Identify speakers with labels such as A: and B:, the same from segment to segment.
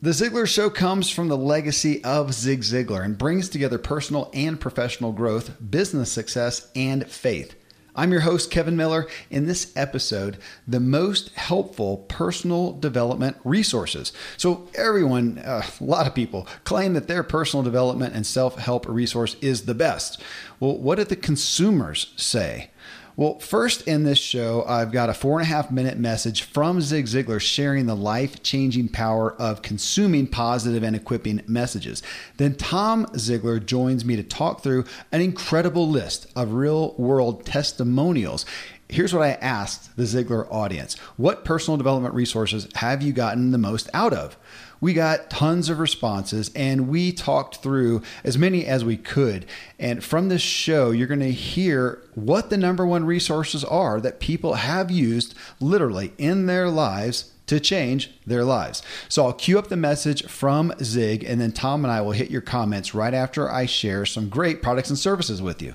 A: The Ziglar Show comes from the legacy of Zig Ziglar and brings together personal and professional growth, business success, and faith. I'm your host, Kevin Miller. In this episode, the most helpful personal development resources. So, everyone, uh, a lot of people claim that their personal development and self help resource is the best. Well, what did the consumers say? Well, first in this show, I've got a four and a half minute message from Zig Ziglar sharing the life changing power of consuming positive and equipping messages. Then Tom Ziglar joins me to talk through an incredible list of real world testimonials. Here's what I asked the Ziglar audience What personal development resources have you gotten the most out of? We got tons of responses and we talked through as many as we could. And from this show, you're going to hear what the number one resources are that people have used literally in their lives to change their lives. So I'll cue up the message from Zig, and then Tom and I will hit your comments right after I share some great products and services with you.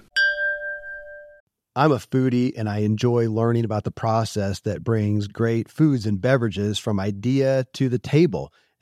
B: I'm a foodie and I enjoy learning about the process that brings great foods and beverages from idea to the table.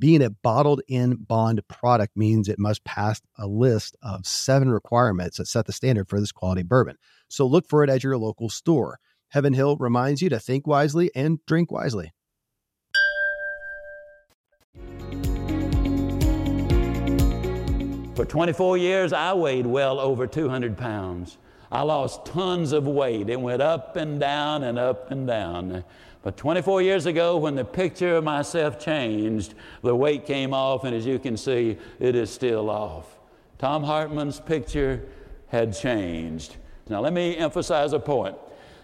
B: Being a bottled in bond product means it must pass a list of seven requirements that set the standard for this quality bourbon. So look for it at your local store. Heaven Hill reminds you to think wisely and drink wisely.
C: For 24 years, I weighed well over 200 pounds. I lost tons of weight. It went up and down and up and down. But 24 years ago, when the picture of myself changed, the weight came off, and as you can see, it is still off. Tom Hartman's picture had changed. Now, let me emphasize a point.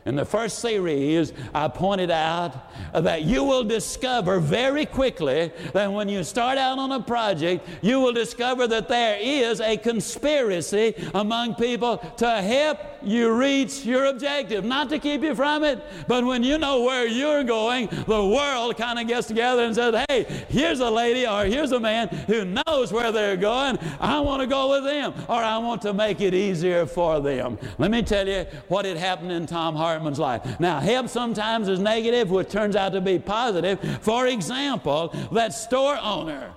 C: In the first series, I pointed out that you will discover very quickly that when you start out on a project, you will discover that there is a conspiracy among people to help you reach your objective, not to keep you from it, but when you know where you're going, the world kind of gets together and says, hey, here's a lady or here's a man who knows where they're going. I want to go with them, or I want to make it easier for them. Let me tell you what had happened in Tom Hartman Life. Now, help sometimes is negative, which turns out to be positive. For example, that store owner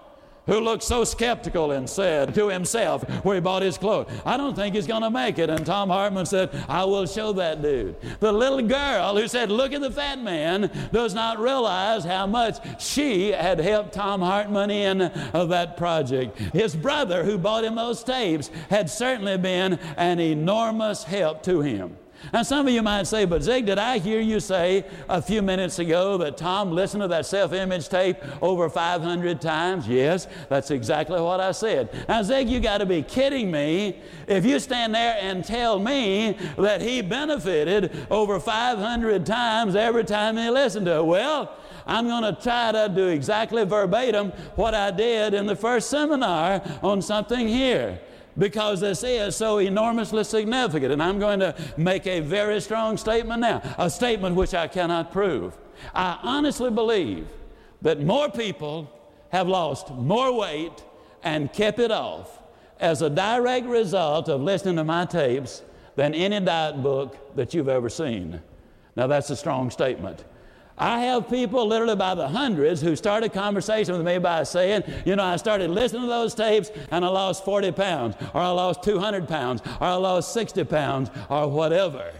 C: who looked so skeptical and said to himself where he bought his clothes, I don't think he's going to make it. And Tom Hartman said, I will show that dude. The little girl who said, Look at the fat man, does not realize how much she had helped Tom Hartman in uh, that project. His brother, who bought him those tapes, had certainly been an enormous help to him. Now, some of you might say, but Zig, did I hear you say a few minutes ago that Tom listened to that self image tape over 500 times? Yes, that's exactly what I said. Now, Zig, you got to be kidding me if you stand there and tell me that he benefited over 500 times every time he listened to it. Well, I'm going to try to do exactly verbatim what I did in the first seminar on something here because this is so enormously significant. And I'm going to make a very strong statement now, a statement which I cannot prove. I honestly believe that more people have lost more weight and kept it off as a direct result of listening to my tapes than any diet book that you've ever seen. Now, that's a strong statement. I have people literally by the hundreds who start a conversation with me by saying, you know, I started listening to those tapes and I lost 40 pounds, or I lost 200 pounds, or I lost 60 pounds, or whatever.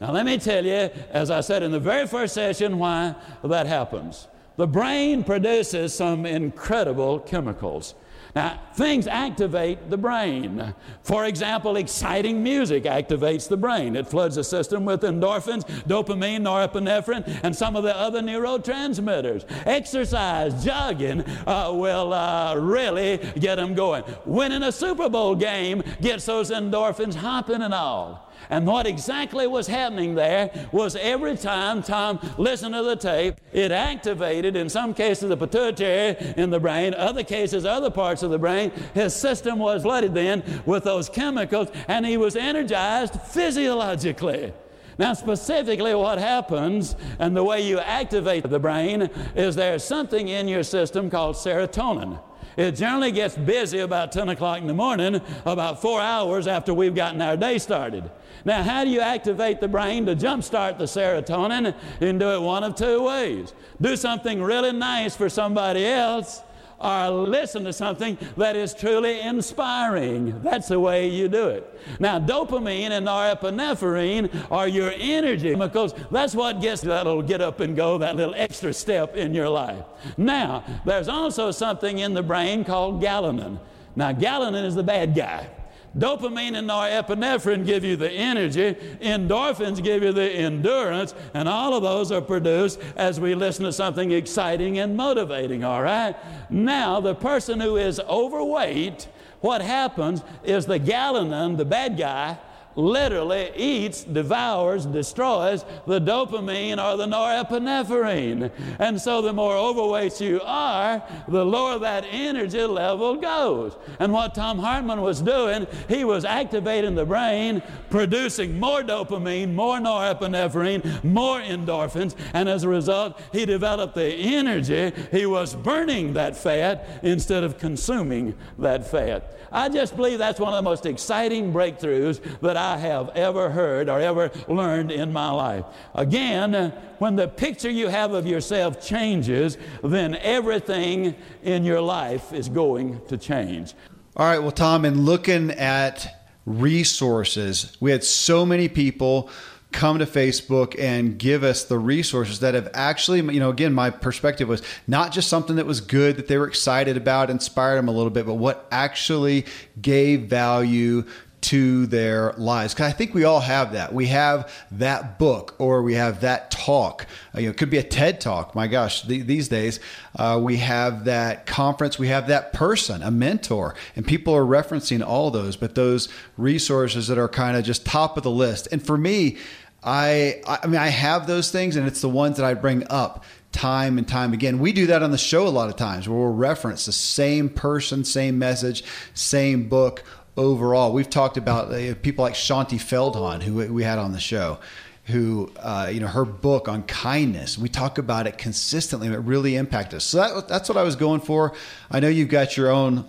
C: Now, let me tell you, as I said in the very first session, why that happens. The brain produces some incredible chemicals. Now, things activate the brain. For example, exciting music activates the brain. It floods the system with endorphins, dopamine, norepinephrine, and some of the other neurotransmitters. Exercise, jogging uh, will uh, really get them going. Winning a Super Bowl game gets those endorphins hopping and all. And what exactly was happening there was every time Tom listened to the tape, it activated, in some cases, the pituitary in the brain, other cases, other parts of the brain. His system was flooded then with those chemicals, and he was energized physiologically. Now, specifically, what happens and the way you activate the brain is there's something in your system called serotonin. It generally gets busy about 10 o'clock in the morning, about four hours after we've gotten our day started. Now, how do you activate the brain to jumpstart the serotonin? Can do it one of two ways. Do something really nice for somebody else, or listen to something that is truly inspiring. That's the way you do it. Now, dopamine and norepinephrine are your energy chemicals. That's what gets that little get up and go, that little extra step in your life. Now, there's also something in the brain called galanin. Now, galanin is the bad guy. Dopamine and norepinephrine give you the energy, endorphins give you the endurance, and all of those are produced as we listen to something exciting and motivating, all right? Now, the person who is overweight, what happens is the galanin, the bad guy, literally eats, devours, destroys the dopamine or the norepinephrine. And so the more overweight you are, the lower that energy level goes. And what Tom Hartman was doing, he was activating the brain, producing more dopamine, more norepinephrine, more endorphins, and as a result, he developed the energy. He was burning that fat instead of consuming that fat. I just believe that's one of the most exciting breakthroughs that I have ever heard or ever learned in my life. Again, when the picture you have of yourself changes, then everything in your life is going to change.
A: All right, well, Tom, in looking at resources, we had so many people come to Facebook and give us the resources that have actually, you know, again, my perspective was not just something that was good that they were excited about, inspired them a little bit, but what actually gave value to their lives. Because I think we all have that. We have that book or we have that talk. Uh, you know, it could be a TED talk. My gosh, th- these days uh, we have that conference. We have that person, a mentor, and people are referencing all those. But those resources that are kind of just top of the list. And for me, I I mean I have those things, and it's the ones that I bring up time and time again. We do that on the show a lot of times where we'll reference the same person, same message, same book overall. We've talked about uh, people like Shaunti Feldhahn, who we had on the show, who, uh, you know, her book on kindness, we talk about it consistently and it really impacted us. So that, that's what I was going for. I know you've got your own,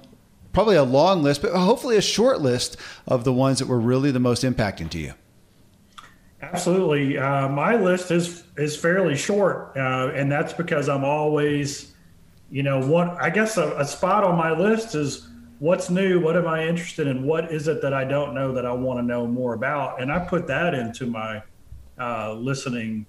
A: probably a long list, but hopefully a short list of the ones that were really the most impacting to you.
D: Absolutely. Uh, my list is is fairly short, uh, and that's because I'm always, you know, one. I guess a, a spot on my list is what's new? What am i interested in? What is it that i don't know that i want to know more about? And i put that into my uh, listening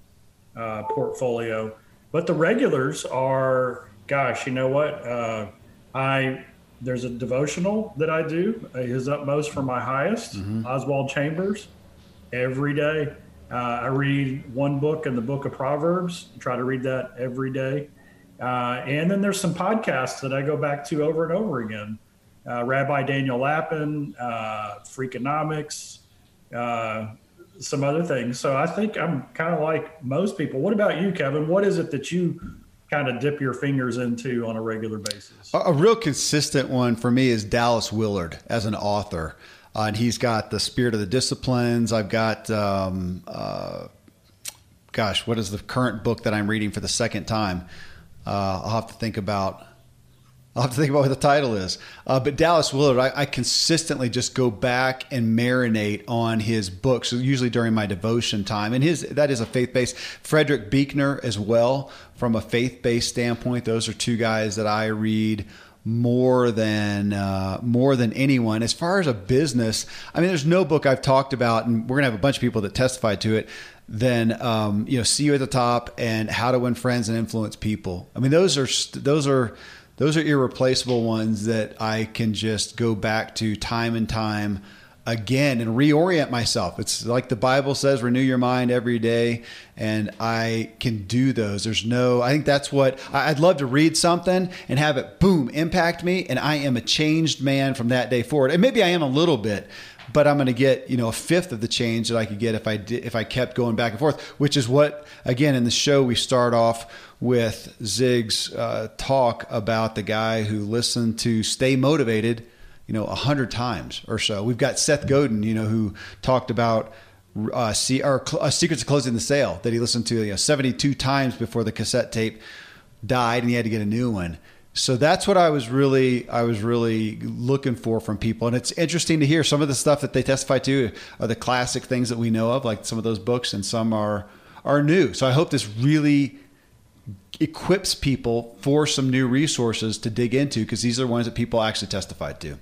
D: uh, portfolio. But the regulars are gosh you know what? Uh, i there's a devotional that i do his utmost for my highest mm-hmm. oswald chambers. Every day. Uh, i read one book in the book of proverbs try to read that every day. Uh, and then there's some podcasts that i go back to over and over again uh, Rabbi Daniel Lapin, uh, Freakonomics, uh, some other things. So I think I'm kind of like most people. What about you, Kevin? What is it that you kind of dip your fingers into on a regular basis?
A: A, a real consistent one for me is Dallas Willard as an author. Uh, and he's got the spirit of the disciplines. I've got, um, uh, gosh, what is the current book that I'm reading for the second time? Uh, I'll have to think about I'll have to think about what the title is. Uh, but Dallas Willard, I, I, consistently just go back and marinate on his books, usually during my devotion time. And his that is a faith based. Frederick Buechner as well, from a faith based standpoint. Those are two guys that I read more than uh, more than anyone. As far as a business, I mean, there's no book I've talked about, and we're gonna have a bunch of people that testify to it. Then um, you know, see you at the top and how to win friends and influence people. I mean, those are those are those are irreplaceable ones that I can just go back to time and time again and reorient myself. It's like the Bible says, renew your mind every day. And I can do those. There's no, I think that's what I'd love to read something and have it boom impact me. And I am a changed man from that day forward. And maybe I am a little bit, but I'm going to get you know a fifth of the change that I could get if I did, if I kept going back and forth, which is what again in the show we start off with Zig's uh, talk about the guy who listened to Stay Motivated, you know, a hundred times or so. We've got Seth Godin, you know, who talked about uh, see, or, uh, Secrets of Closing the Sale that he listened to you know, 72 times before the cassette tape died and he had to get a new one so that's what I was really I was really looking for from people, and it's interesting to hear some of the stuff that they testify to are the classic things that we know of, like some of those books, and some are are new. So I hope this really equips people for some new resources to dig into because these are ones that people actually testified to.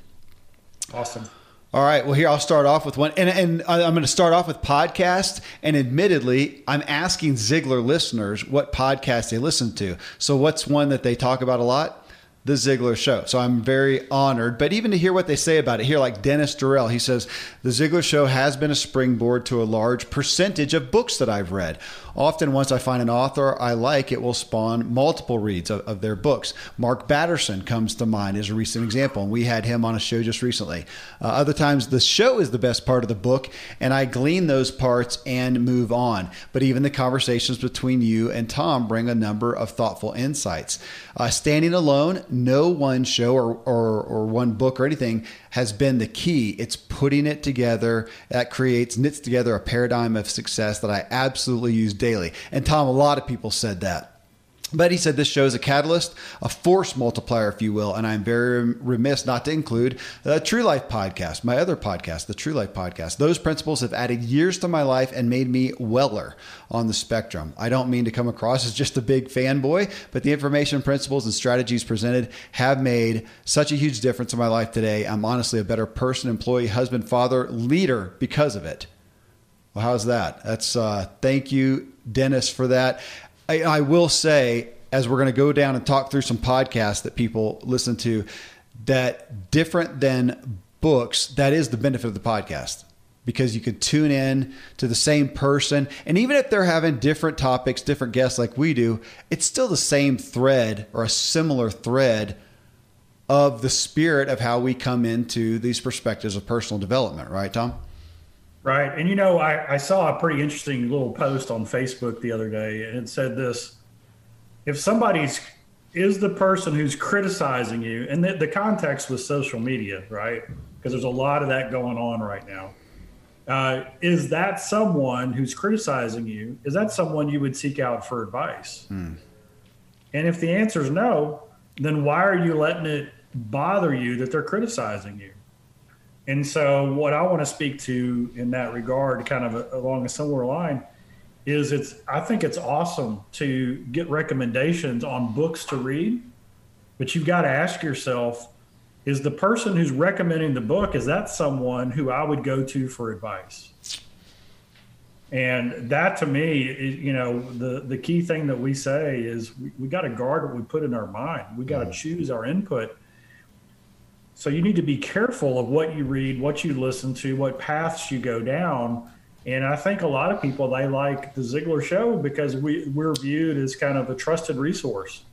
D: Awesome.
A: All right. Well, here I'll start off with one, and, and I'm going to start off with podcast. And admittedly, I'm asking Ziglar listeners what podcast they listen to. So, what's one that they talk about a lot? the Ziglar Show. So I'm very honored. But even to hear what they say about it here, like Dennis Durrell, he says, The Ziglar Show has been a springboard to a large percentage of books that I've read. Often, once I find an author I like, it will spawn multiple reads of, of their books. Mark Batterson comes to mind as a recent example, and we had him on a show just recently. Uh, other times, the show is the best part of the book, and I glean those parts and move on. But even the conversations between you and Tom bring a number of thoughtful insights. Uh, standing alone, no one show or, or, or one book or anything has been the key. It's putting it together that creates, knits together a paradigm of success that I absolutely use daily. And Tom, a lot of people said that. But he said this shows a catalyst, a force multiplier, if you will. And I'm very remiss not to include the True Life podcast, my other podcast, the True Life podcast. Those principles have added years to my life and made me weller on the spectrum. I don't mean to come across as just a big fanboy, but the information, principles, and strategies presented have made such a huge difference in my life today. I'm honestly a better person, employee, husband, father, leader because of it. Well, how's that? That's uh, thank you, Dennis, for that. I, I will say, as we're going to go down and talk through some podcasts that people listen to, that different than books, that is the benefit of the podcast because you can tune in to the same person. And even if they're having different topics, different guests like we do, it's still the same thread or a similar thread of the spirit of how we come into these perspectives of personal development, right, Tom?
D: Right. And you know, I, I saw a pretty interesting little post on Facebook the other day, and it said this if somebody's is the person who's criticizing you, and the, the context was social media, right? Because there's a lot of that going on right now. Uh, is that someone who's criticizing you? Is that someone you would seek out for advice? Hmm. And if the answer is no, then why are you letting it bother you that they're criticizing you? And so, what I want to speak to in that regard, kind of along a similar line, is it's I think it's awesome to get recommendations on books to read, but you've got to ask yourself, is the person who's recommending the book is that someone who I would go to for advice? And that to me, is, you know, the the key thing that we say is we, we got to guard what we put in our mind. We got to mm-hmm. choose our input so you need to be careful of what you read, what you listen to, what paths you go down. And I think a lot of people they like the Ziglar show because we we're viewed as kind of a trusted resource,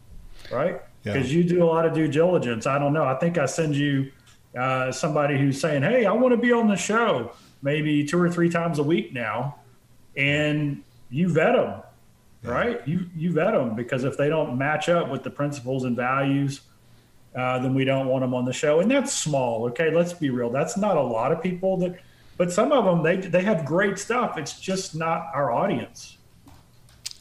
D: right? Because yeah. you do a lot of due diligence. I don't know. I think I send you uh, somebody who's saying, "Hey, I want to be on the show," maybe two or three times a week now, and you vet them, yeah. right? You you vet them because if they don't match up with the principles and values uh, then we don't want them on the show. And that's small. Okay, let's be real. That's not a lot of people that, but some of them they they have great stuff. It's just not our audience.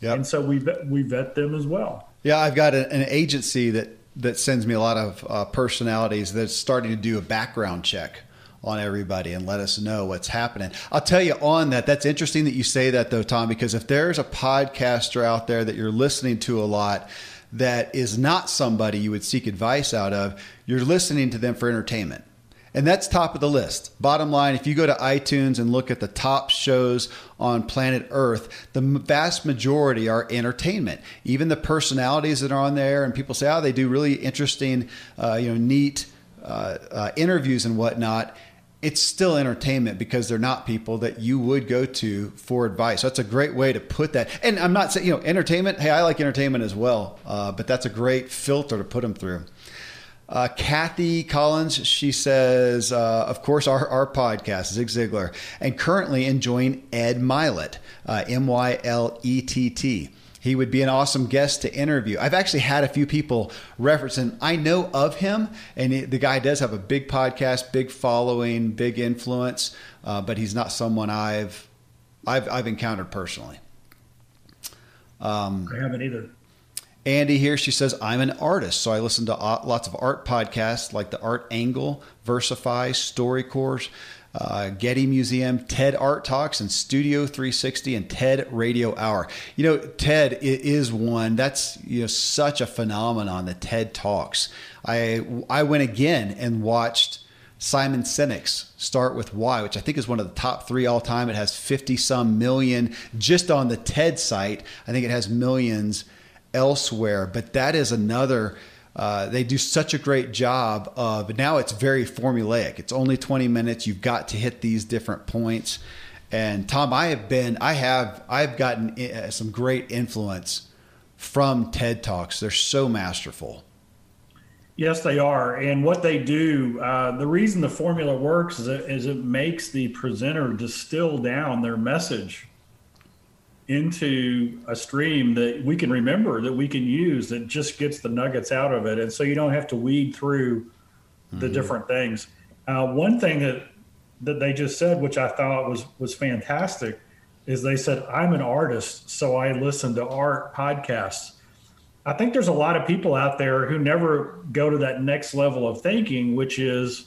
D: Yeah. And so we we vet them as well.
A: Yeah, I've got a, an agency that that sends me a lot of uh, personalities that's starting to do a background check on everybody and let us know what's happening. I'll tell you on that. That's interesting that you say that though, Tom, because if there's a podcaster out there that you're listening to a lot that is not somebody you would seek advice out of, you're listening to them for entertainment. And that's top of the list. Bottom line, if you go to iTunes and look at the top shows on planet Earth, the vast majority are entertainment. Even the personalities that are on there, and people say, oh, they do really interesting, uh, you know, neat uh, uh, interviews and whatnot. It's still entertainment because they're not people that you would go to for advice. So that's a great way to put that. And I'm not saying, you know, entertainment. Hey, I like entertainment as well, uh, but that's a great filter to put them through. Uh, Kathy Collins, she says, uh, of course, our, our podcast, Zig Ziglar, and currently enjoying Ed Mylett, uh, M Y L E T T. He would be an awesome guest to interview. I've actually had a few people reference him. I know of him, and he, the guy does have a big podcast, big following, big influence, uh, but he's not someone I've, I've, I've encountered personally.
D: Um, I haven't either.
A: Andy here, she says, I'm an artist, so I listen to lots of art podcasts like the Art Angle, Versify, StoryCorps, uh, Getty Museum, TED Art Talks, and Studio 360 and TED Radio Hour. You know, TED is one that's you know such a phenomenon. The TED Talks. I I went again and watched. Simon Sinek's Start with Why, which I think is one of the top three all time. It has 50 some million just on the TED site. I think it has millions elsewhere. But that is another. Uh, they do such a great job of now it's very formulaic. It's only 20 minutes. You've got to hit these different points. And Tom, I have been, I have, I've gotten uh, some great influence from TED Talks. They're so masterful.
D: Yes, they are. And what they do, uh, the reason the formula works is it, is it makes the presenter distill down their message into a stream that we can remember that we can use that just gets the nuggets out of it. And so you don't have to weed through the mm-hmm. different things. Uh, one thing that that they just said which i thought was was fantastic is they said i'm an artist so i listen to art podcasts. I think there's a lot of people out there who never go to that next level of thinking which is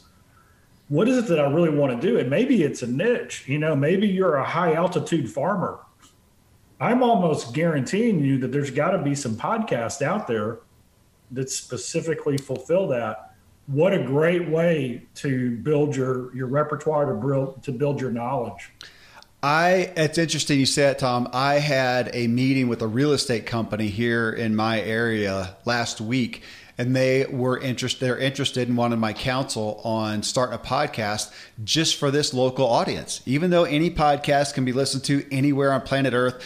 D: what is it that i really want to do? And maybe it's a niche you know maybe you're a high altitude farmer I'm almost guaranteeing you that there's got to be some podcasts out there that specifically fulfill that. What a great way to build your your repertoire to build to build your knowledge.
A: I it's interesting you say it, Tom. I had a meeting with a real estate company here in my area last week, and they were interested. They're interested and wanted my counsel on starting a podcast just for this local audience. Even though any podcast can be listened to anywhere on planet Earth,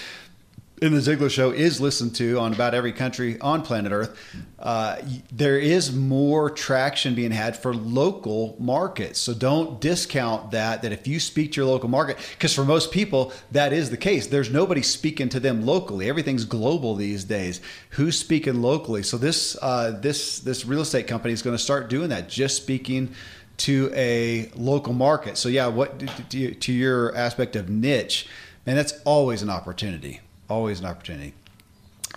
A: in the Ziglar Show is listened to on about every country on planet Earth. Uh, there is more traction being had for local markets. So don't discount that. That if you speak to your local market, because for most people that is the case. There's nobody speaking to them locally. Everything's global these days. Who's speaking locally? So this uh, this this real estate company is going to start doing that. Just speaking to a local market. So yeah, what to your aspect of niche, and that's always an opportunity always an opportunity.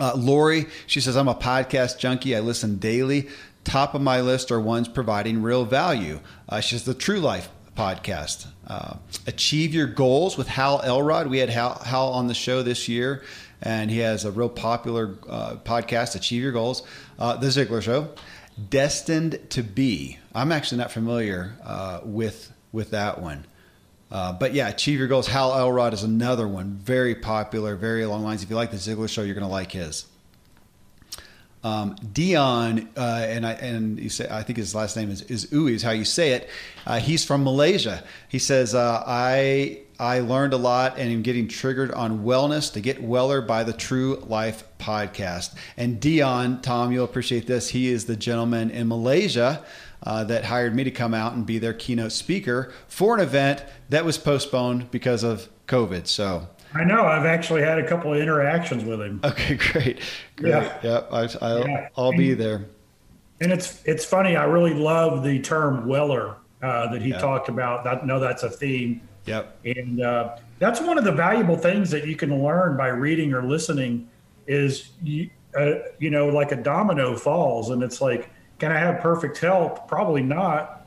A: Uh, Lori, she says, I'm a podcast junkie. I listen daily. Top of my list are ones providing real value. Uh, she says, the True Life podcast. Uh, Achieve Your Goals with Hal Elrod. We had Hal, Hal, on the show this year, and he has a real popular uh, podcast, Achieve Your Goals. Uh, the Ziglar Show. Destined to Be. I'm actually not familiar uh, with with that one. Uh, but yeah, achieve your goals. Hal Elrod is another one, very popular, very long lines. If you like the Ziglar Show, you're going to like his. Um, Dion, uh, and I and you say I think his last name is is Ui, is how you say it. Uh, he's from Malaysia. He says uh, I I learned a lot and am getting triggered on wellness to get weller by the True Life podcast. And Dion, Tom, you'll appreciate this. He is the gentleman in Malaysia uh, that hired me to come out and be their keynote speaker for an event that was postponed because of COVID. So
D: I know I've actually had a couple of interactions with him.
A: Okay, great, great. Yeah, yep. I, will yeah. I'll be there.
D: And it's it's funny. I really love the term Weller uh, that he talked about. I know that's a theme.
A: Yep.
D: And uh, that's one of the valuable things that you can learn by reading or listening is you, uh, you know like a domino falls, and it's like can I have perfect health? Probably not.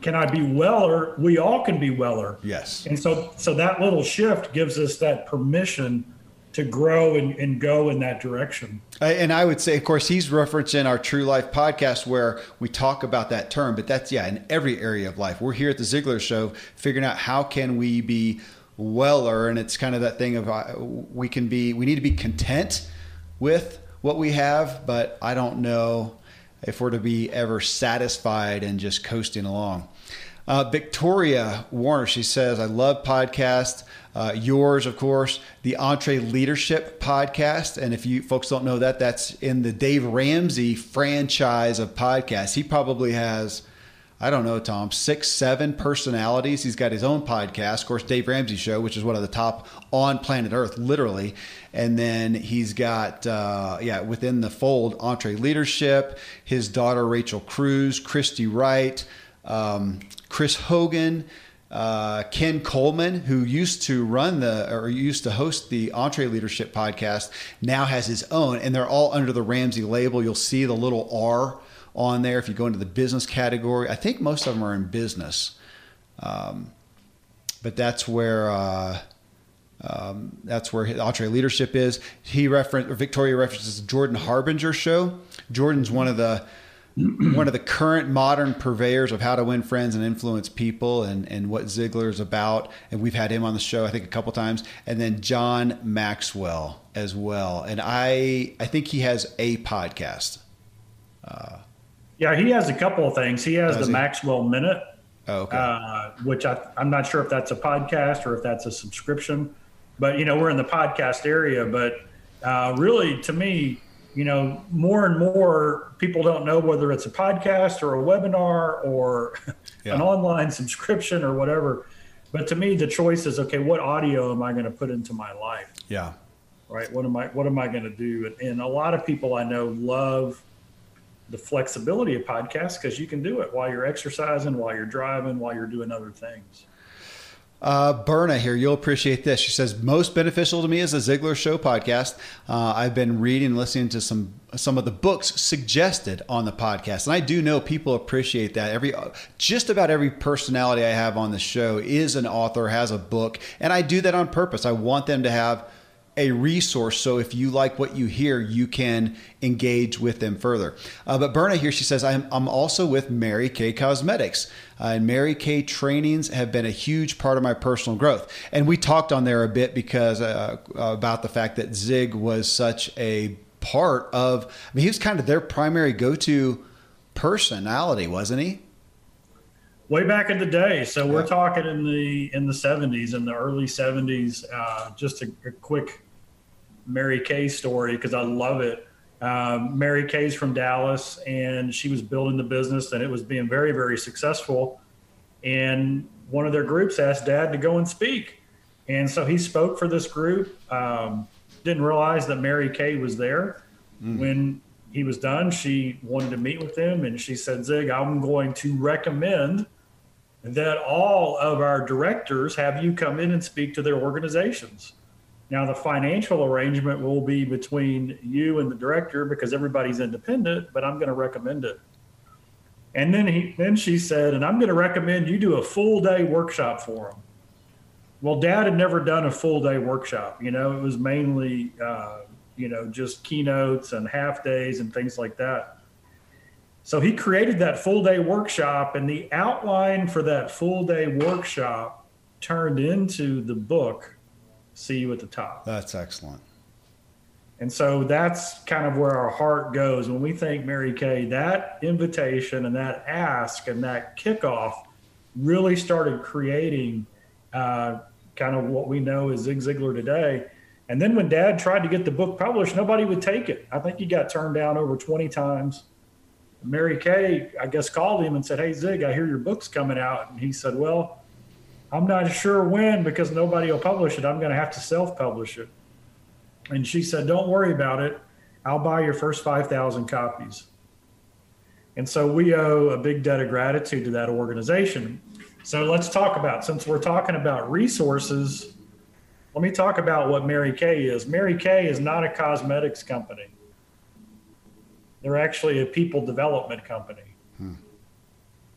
D: Can I be weller? We all can be weller.
A: Yes.
D: And so so that little shift gives us that permission to grow and, and go in that direction.
A: And I would say, of course, he's referencing our True Life podcast where we talk about that term, but that's yeah, in every area of life. We're here at the Ziglar Show figuring out how can we be weller, and it's kind of that thing of uh, we can be, we need to be content with what we have, but I don't know if we're to be ever satisfied and just coasting along. Uh, Victoria Warner, she says, I love podcasts. Uh, yours, of course, the EntreLeadership podcast. And if you folks don't know that, that's in the Dave Ramsey franchise of podcasts. He probably has, I don't know, Tom, six, seven personalities. He's got his own podcast, of course, Dave Ramsey Show, which is one of the top on planet Earth, literally. And then he's got, uh, yeah, within the fold, EntreLeadership, his daughter, Rachel Cruz, Christy Wright, um, Chris Hogan uh, Ken Coleman, who used to run the or used to host the EntreLeadership podcast, now has his own, and they're all under the Ramsey label. You'll see the little R on there if you go into the business category. I think most of them are in business, um, but that's where. Uh, um, that's where EntreLeadership is. He referenced or Victoria references Jordan Harbinger show. Jordan's one of the one of the current modern purveyors of how to win friends and influence people and, and what Ziglar is about. And we've had him on the show, I think, a couple times. And then John Maxwell as well. And I, I think he has a podcast.
D: Uh, yeah, he has a couple of things. He has the he? Maxwell Minute,
A: oh, okay. uh,
D: which I, I'm not sure if that's a podcast or if that's a subscription. But, you know, we're in the podcast area. But uh, really, to me, you know, more and more people don't know whether it's a podcast or a webinar or yeah. an online subscription or whatever. But to me, the choice is okay. What audio am I going to put into my life?
A: Yeah.
D: Right. What am I? What am I going to do? And, and a lot of people I know love the flexibility of podcasts because you can do it while you're exercising, while you're driving, while you're doing other things.
A: Uh, Berna here, you'll appreciate this. She says most beneficial to me is the Ziglar Show podcast. Uh, I've been reading and listening to some some of the books suggested on the podcast, and I do know people appreciate that. Every just about every personality I have on the show is an author, has a book, and I do that on purpose. I want them to have a resource so if you like what you hear you can engage with them further. Uh, but berna here she says I'm, I'm also with mary kay cosmetics uh, and mary kay trainings have been a huge part of my personal growth. And we talked on there a bit because uh, about the fact that zig was such a part of i mean he was kind of their primary go-to personality wasn't he
D: way back in the day. So we're talking in the in the 70s, in the early 70s. Uh, just a, a, quick Mary Kay story because I love it. Um, Mary Kay's from Dallas, and she was building the business, and it was being very very successful. And one of their groups asked Dad to go and speak, and so he spoke for this group. Um, didn't realize that Mary Kay was there. Mm. When he was done, she wanted to meet with him, and she said, "Zig, I'm going to recommend." That all of our directors have you come in and speak to their organizations. Now, the financial arrangement will be between you and the director because everybody's independent, but I'm going to recommend it. And then he, then she said, and I'm going to recommend you do a full day workshop for them. Well, Dad had never done a full day workshop. You know, it was mainly, uh, you know, just keynotes and half days and things like that. So he created that full day workshop, and the outline for that full day workshop turned into the book, See You at the Top.
A: That's excellent.
D: And so that's kind of where our heart goes when we think Mary Kay, that invitation and that ask and that kickoff really started creating uh, kind of what we know as Zig Ziglar today. And then when dad tried to get the book published, nobody would take it. I think he got turned down over 20 times. Mary Kay, I guess, called him and said, Hey, Zig, I hear your book's coming out. And he said, Well, I'm not sure when because nobody will publish it. I'm going to have to self publish it. And she said, Don't worry about it. I'll buy your first 5,000 copies. And so we owe a big debt of gratitude to that organization. So let's talk about, since we're talking about resources, let me talk about what Mary Kay is. Mary Kay is not a cosmetics company. They're actually a people development company. Hmm.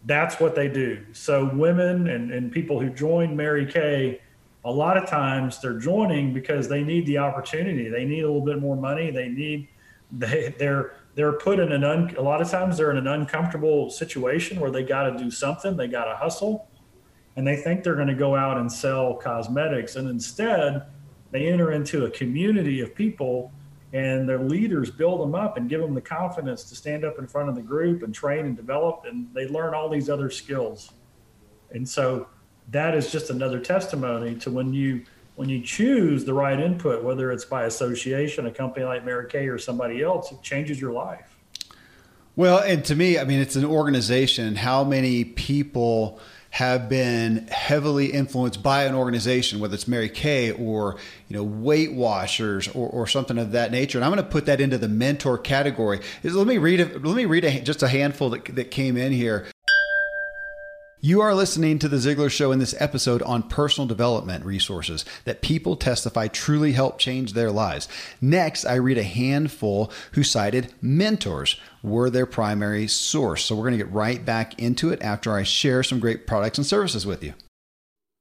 D: That's what they do. So women and, and people who join Mary Kay a lot of times they're joining because they need the opportunity. They need a little bit more money. They need they they're they're put in an un, a lot of times they're in an uncomfortable situation where they got to do something. They got to hustle, and they think they're going to go out and sell cosmetics, and instead they enter into a community of people and their leaders build them up and give them the confidence to stand up in front of the group and train and develop and they learn all these other skills and so that is just another testimony to when you when you choose the right input, whether it's by association, a company like Mary Kay or somebody else, it changes your life.
A: Well, and to me, I mean, it's an organization. How many people have been heavily influenced by an organization, whether it's Mary Kay or you know Weight Watchers or, or something of that nature. And I'm going to put that into the mentor category. Is let me read let me read a, just a handful that, that came in here. You are listening to The Ziglar Show in this episode on personal development resources that people testify truly help change their lives. Next, I read a handful who cited mentors were their primary source. So we're going to get right back into it after I share some great products and services with you.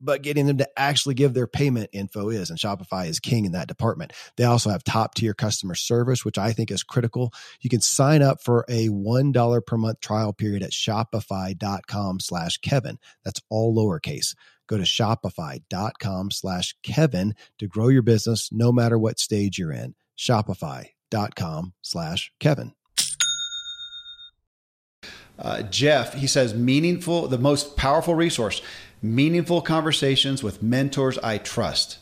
B: but getting them to actually give their payment info is. And Shopify is king in that department. They also have top tier customer service, which I think is critical. You can sign up for a $1 per month trial period at shopify.com slash Kevin. That's all lowercase. Go to shopify.com slash Kevin to grow your business no matter what stage you're in. Shopify.com slash Kevin.
A: Uh, Jeff, he says, meaningful, the most powerful resource, meaningful conversations with mentors I trust.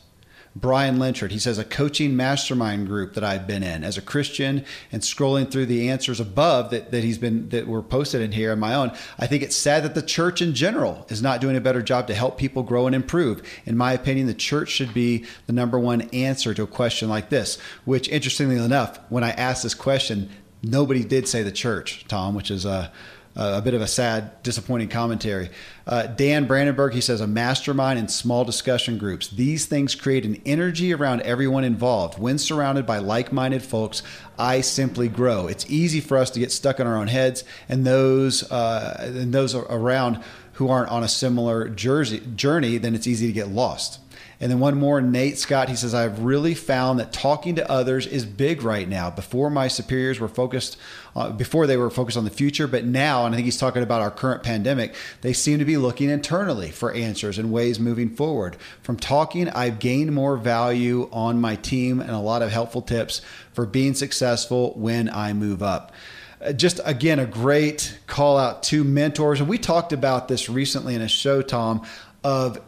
A: Brian Lynchard, he says, a coaching mastermind group that I've been in as a Christian and scrolling through the answers above that, that he's been, that were posted in here on my own. I think it's sad that the church in general is not doing a better job to help people grow and improve. In my opinion, the church should be the number one answer to a question like this, which interestingly enough, when I asked this question, nobody did say the church, Tom, which is, uh, a bit of a sad, disappointing commentary. Uh, Dan Brandenburg, he says, a mastermind and small discussion groups. These things create an energy around everyone involved. When surrounded by like minded folks, I simply grow. It's easy for us to get stuck in our own heads, and those, uh, and those around who aren't on a similar jersey, journey, then it's easy to get lost. And then one more, Nate Scott, he says, I've really found that talking to others is big right now. Before my superiors were focused, uh, before they were focused on the future, but now, and I think he's talking about our current pandemic, they seem to be looking internally for answers and ways moving forward. From talking, I've gained more value on my team and a lot of helpful tips for being successful when I move up uh, just again a great call out to mentors and we talked about this recently in a show tom of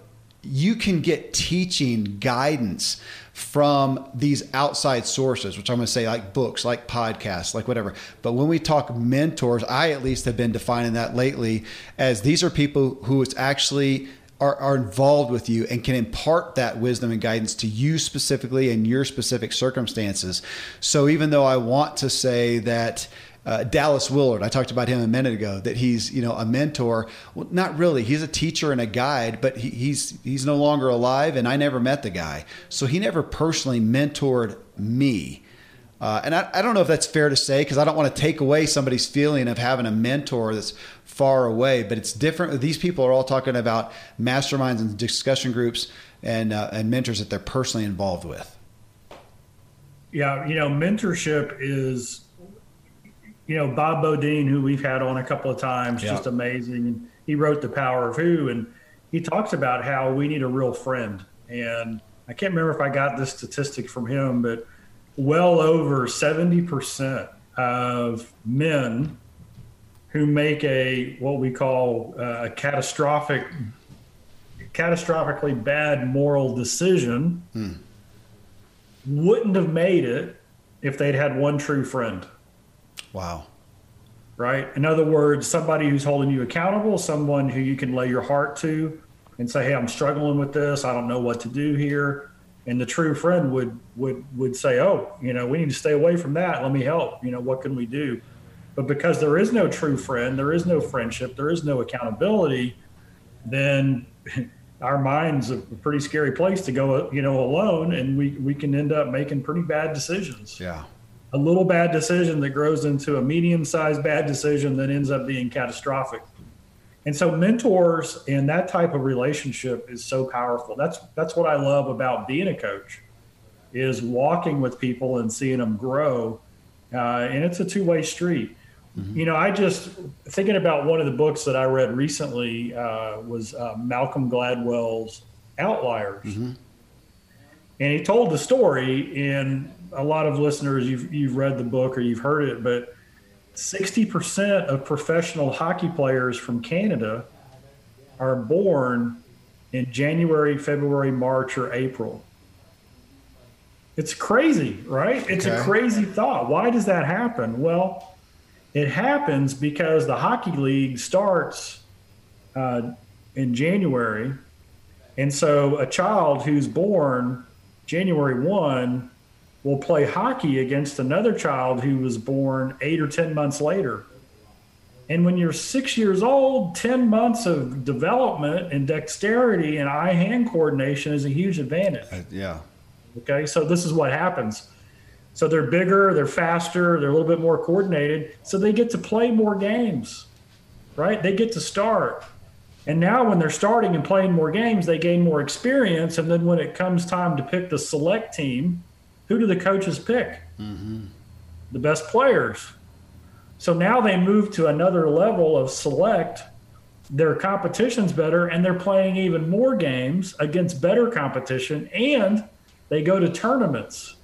A: you can get teaching guidance from these outside sources, which I'm going to say like books, like podcasts, like whatever. But when we talk mentors, I at least have been defining that lately as these are people who it's actually are, are involved with you and can impart that wisdom and guidance to you specifically in your specific circumstances. So even though I want to say that uh, Dallas Willard. I talked about him a minute ago. That he's you know a mentor. Well, not really. He's a teacher and a guide, but he, he's he's no longer alive, and I never met the guy, so he never personally mentored me. Uh, and I, I don't know if that's fair to say because I don't want to take away somebody's feeling of having a mentor that's far away, but it's different. These people are all talking about masterminds and discussion groups and uh, and mentors that they're personally involved with.
D: Yeah, you know, mentorship is you know, Bob Beaudine, who we've had on a couple of times, yeah. just amazing. He wrote The Power of Who, and he talks about how we need a real friend. And I can't remember if I got this statistic from him, but well over 70% of men who make a what we call uh, a catastrophic catastrophically bad moral decision hmm. wouldn't have made it if they'd had one true friend.
A: Wow.
D: Right? In other words, somebody who's holding you accountable, someone who you can lay your heart to and say, "Hey, I'm struggling with this. I don't know what to do here." And the true friend would would would say, "Oh, you know, we need to stay away from that. Let me help. You know, what can we do?" But because there is no true friend, there is no friendship, there is no accountability, then our mind's a pretty scary place to go, you know, alone, and we we can end up making pretty bad decisions.
A: Yeah
D: a little bad decision that grows into a medium sized bad decision that ends up being catastrophic. And so mentors and that type of relationship is so powerful. That's that's what I love about being a coach is walking with people and seeing them grow. Uh, and it's a two way street. Mm-hmm. You know, I just thinking about one of the books that I read recently uh, was uh, Malcolm Gladwell's Outliers. Mm-hmm. And he told the story in a lot of listeners, you've you've read the book or you've heard it, but 60% of professional hockey players from Canada are born in January, February, March, or April. It's crazy, right? It's okay. a crazy thought. Why does that happen? Well, it happens because the hockey league starts uh, in January. And so a child who's born January 1 will play hockey against another child who was born eight or 10 months later. And when you're six years old, 10 months of development and dexterity and eye hand coordination is a huge advantage.
A: Uh, yeah.
D: Okay. So this is what happens. So they're bigger, they're faster, they're a little bit more coordinated. So they get to play more games, right? They get to start. And now when they're starting and playing more games, they gain more experience. And then when it comes time to pick the select team, who do the coaches pick? Mm-hmm. The best players. So now they move to another level of select. Their competition's better, and they're playing even more games against better competition, and they go to tournaments.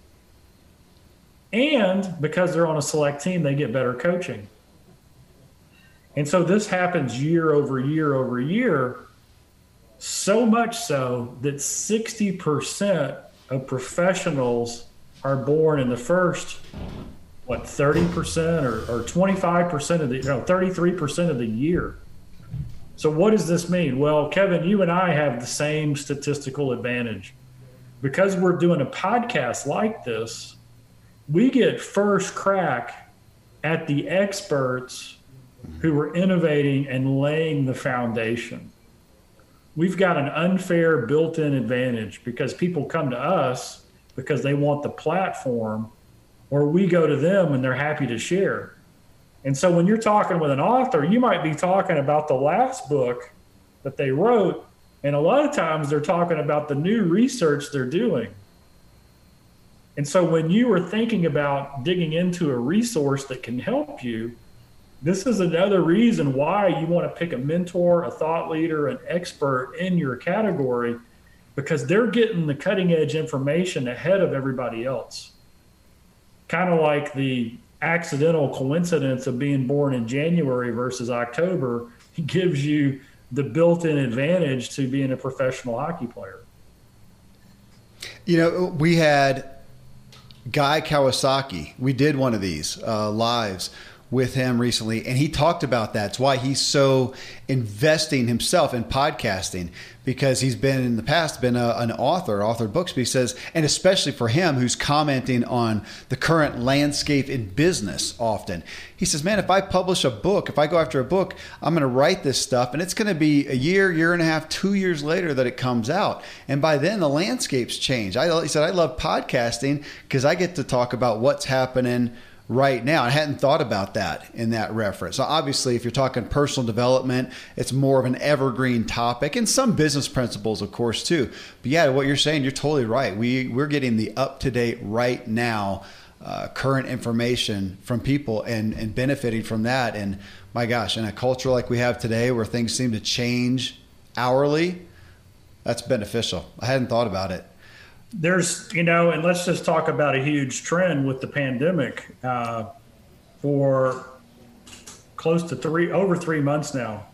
D: And because they're on a select team, they get better coaching. And so this happens year over year over year, so much so that 60% of professionals are born in the first, what, 30% or, or 25% of the, no, 33% of the year. So what does this mean? Well, Kevin, you and I have the same statistical advantage. Because we're doing a podcast like this, we get first crack at the experts who are innovating and laying the foundation. We've got an unfair built in advantage because people come to us because they want the platform, or we go to them and they're happy to share. And so when you're talking with an author, you might be talking about the last book that they wrote, and a lot of times they're talking about the new research they're doing. And so when you are thinking about digging into a resource that can help you, this is another reason why you want to pick a mentor, a thought leader, an expert in your category because they're getting the cutting edge information ahead of everybody else. Kind of like the accidental coincidence of being born in January versus October gives you the built in advantage to being a professional hockey player.
A: You know, we had Guy Kawasaki. We did one of these uh, lives with him recently, and he talked about that. It's why he's so investing himself in podcasting because he's been in the past been a, an author, authored books. But he says, and especially for him who's commenting on the current landscape in business often, he says, man, if I publish a book, if I go after a book, I'm going to write this stuff, and it's going to be a year, year and a half, two years later that it comes out, and by then the landscape's changed. I, he said, I love podcasting because I get to talk about what's happening right now. I hadn't thought about that in that reference. So obviously, if you're talking personal development, it's more of an evergreen topic, and some business principles, of course, too. But yeah, what you're saying, you're totally right. We we're getting the up to date right now. Uh, current information from people and, and benefiting from that. And my gosh, in a culture like we have today where things seem to change hourly, that's beneficial. I hadn't thought about it
D: there's you know and let's just talk about a huge trend with the pandemic uh, for close to three over three months now.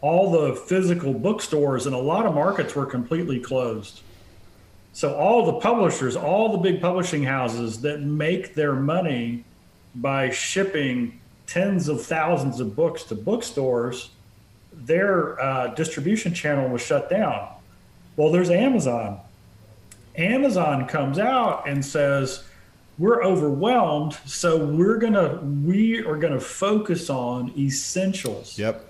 D: All the physical bookstores in a lot of markets were completely closed. So all the publishers all the big publishing houses that make their money by shipping tens of thousands of books to bookstores their uh, distribution channel was shut down. Well there's amazon Amazon comes out and says, we're overwhelmed, so we're gonna we are gonna focus on essentials.
A: Yep.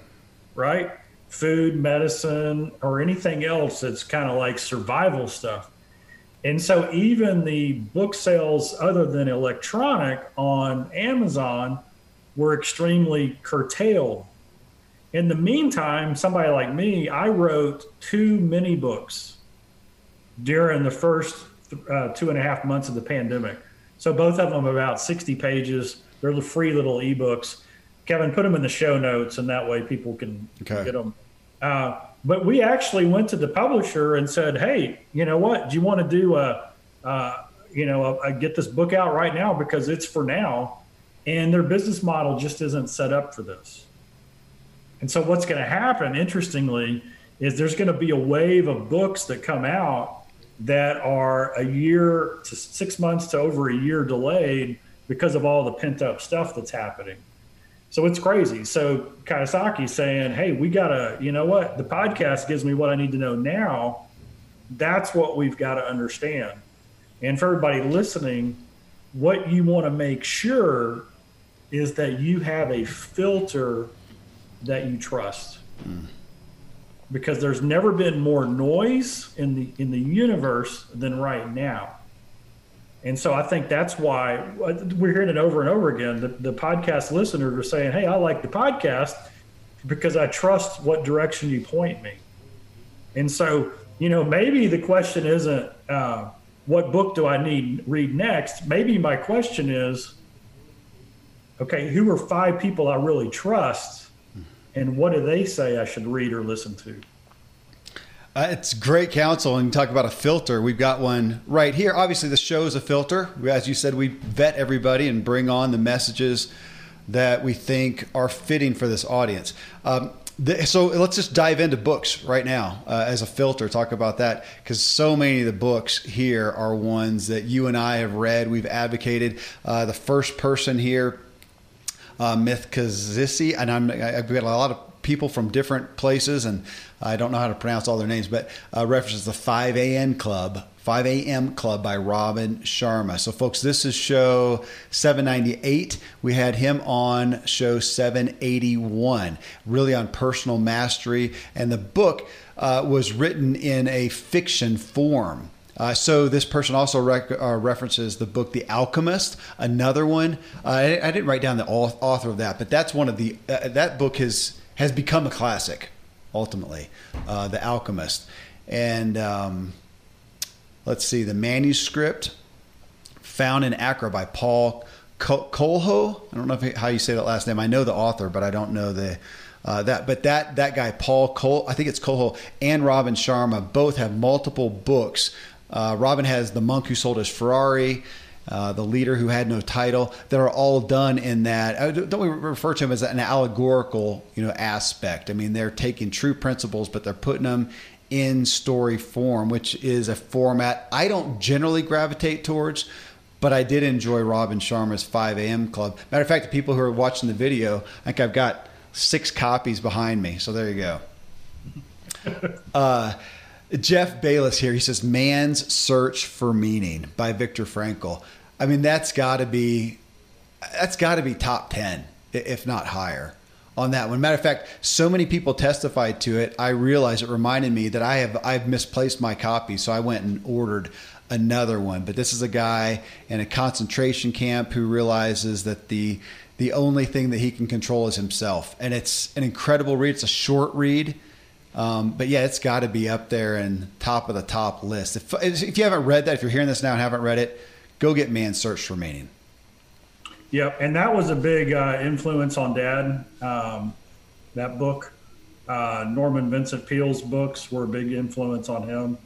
D: Right? Food, medicine, or anything else that's kind of like survival stuff. And so even the book sales other than electronic on Amazon were extremely curtailed. In the meantime, somebody like me, I wrote two mini books during the first uh, two and a half months of the pandemic. So both of them about 60 pages. They're the free little ebooks. Kevin, put them in the show notes, and that way people can okay. get them. Uh, but we actually went to the publisher and said, "Hey, you know what? Do you want to do a, uh, you know, a, a get this book out right now because it's for now?" And their business model just isn't set up for this. And so, what's going to happen, interestingly, is there's going to be a wave of books that come out that are a year to six months to over a year delayed because of all the pent up stuff that's happening. So it's crazy. So Kawasaki saying, "Hey, we gotta, you know what? The podcast gives me what I need to know now. That's what we've got to understand." And for everybody listening, what you want to make sure is that you have a filter that you trust. Mm because there's never been more noise in the in the universe than right now. And so I think that's why we're hearing it over and over again. The, the podcast listeners are saying, "Hey, I like the podcast because I trust what direction you point me." And so, you know, maybe the question isn't uh, what book do I need read next. Maybe my question is, okay, who are five people I really trust and what do they say I should read or listen to?
A: Uh, it's great counsel and talk about a filter. We've got one right here. Obviously, the show is a filter. As you said, we vet everybody and bring on the messages that we think are fitting for this audience. Um, the, so let's just dive into books right now uh, as a filter. Talk about that because so many of the books here are ones that you and I have read. We've advocated. Uh, the first person here, uh, Myth Kazisi, and I'm, I've got a lot of people from different places, and I don't know how to pronounce all their names, but uh, references the 5 a.m. Club 5 a.m. Club by Robin Sharma. So, folks, this is show 798. We had him on show 781, really on personal mastery. And the book uh, was written in a fiction form. Uh, so this person also rec- uh, references the book The Alchemist, another one. Uh, I, I, didn't write down the author of that, but that's one of the uh, that book has has become a classic, ultimately, uh, The Alchemist, and um, let's see, the manuscript found in Accra by Paul Colho. I don't know if, how you say that last name. I know the author, but I don't know the uh, that. But that that guy Paul Cole, I think it's Colho and Robin Sharma both have multiple books. Uh, Robin has the monk who sold his Ferrari. Uh, the leader who had no title that are all done in that uh, don't we refer to him as an allegorical you know aspect i mean they're taking true principles but they're putting them in story form, which is a format I don't generally gravitate towards, but I did enjoy Robin Sharma's 5 a.m. Club. Matter of fact, the people who are watching the video, I think I've got six copies behind me. So there you go. uh, Jeff Bayless here. He says, "Man's Search for Meaning" by Viktor Frankl. I mean, that's got to be that's got to be top ten, if not higher on that one. Matter of fact, so many people testified to it. I realized it reminded me that I have I've misplaced my copy, so I went and ordered another one. But this is a guy in a concentration camp who realizes that the the only thing that he can control is himself, and it's an incredible read. It's a short read. Um, but yeah, it's got to be up there and top of the top list. If, if you haven't read that, if you're hearing this now and haven't read it, go get Man's Search for Meaning.
D: Yep, and that was a big uh, influence on Dad. Um, that book, uh, Norman Vincent Peale's books were a big influence on him.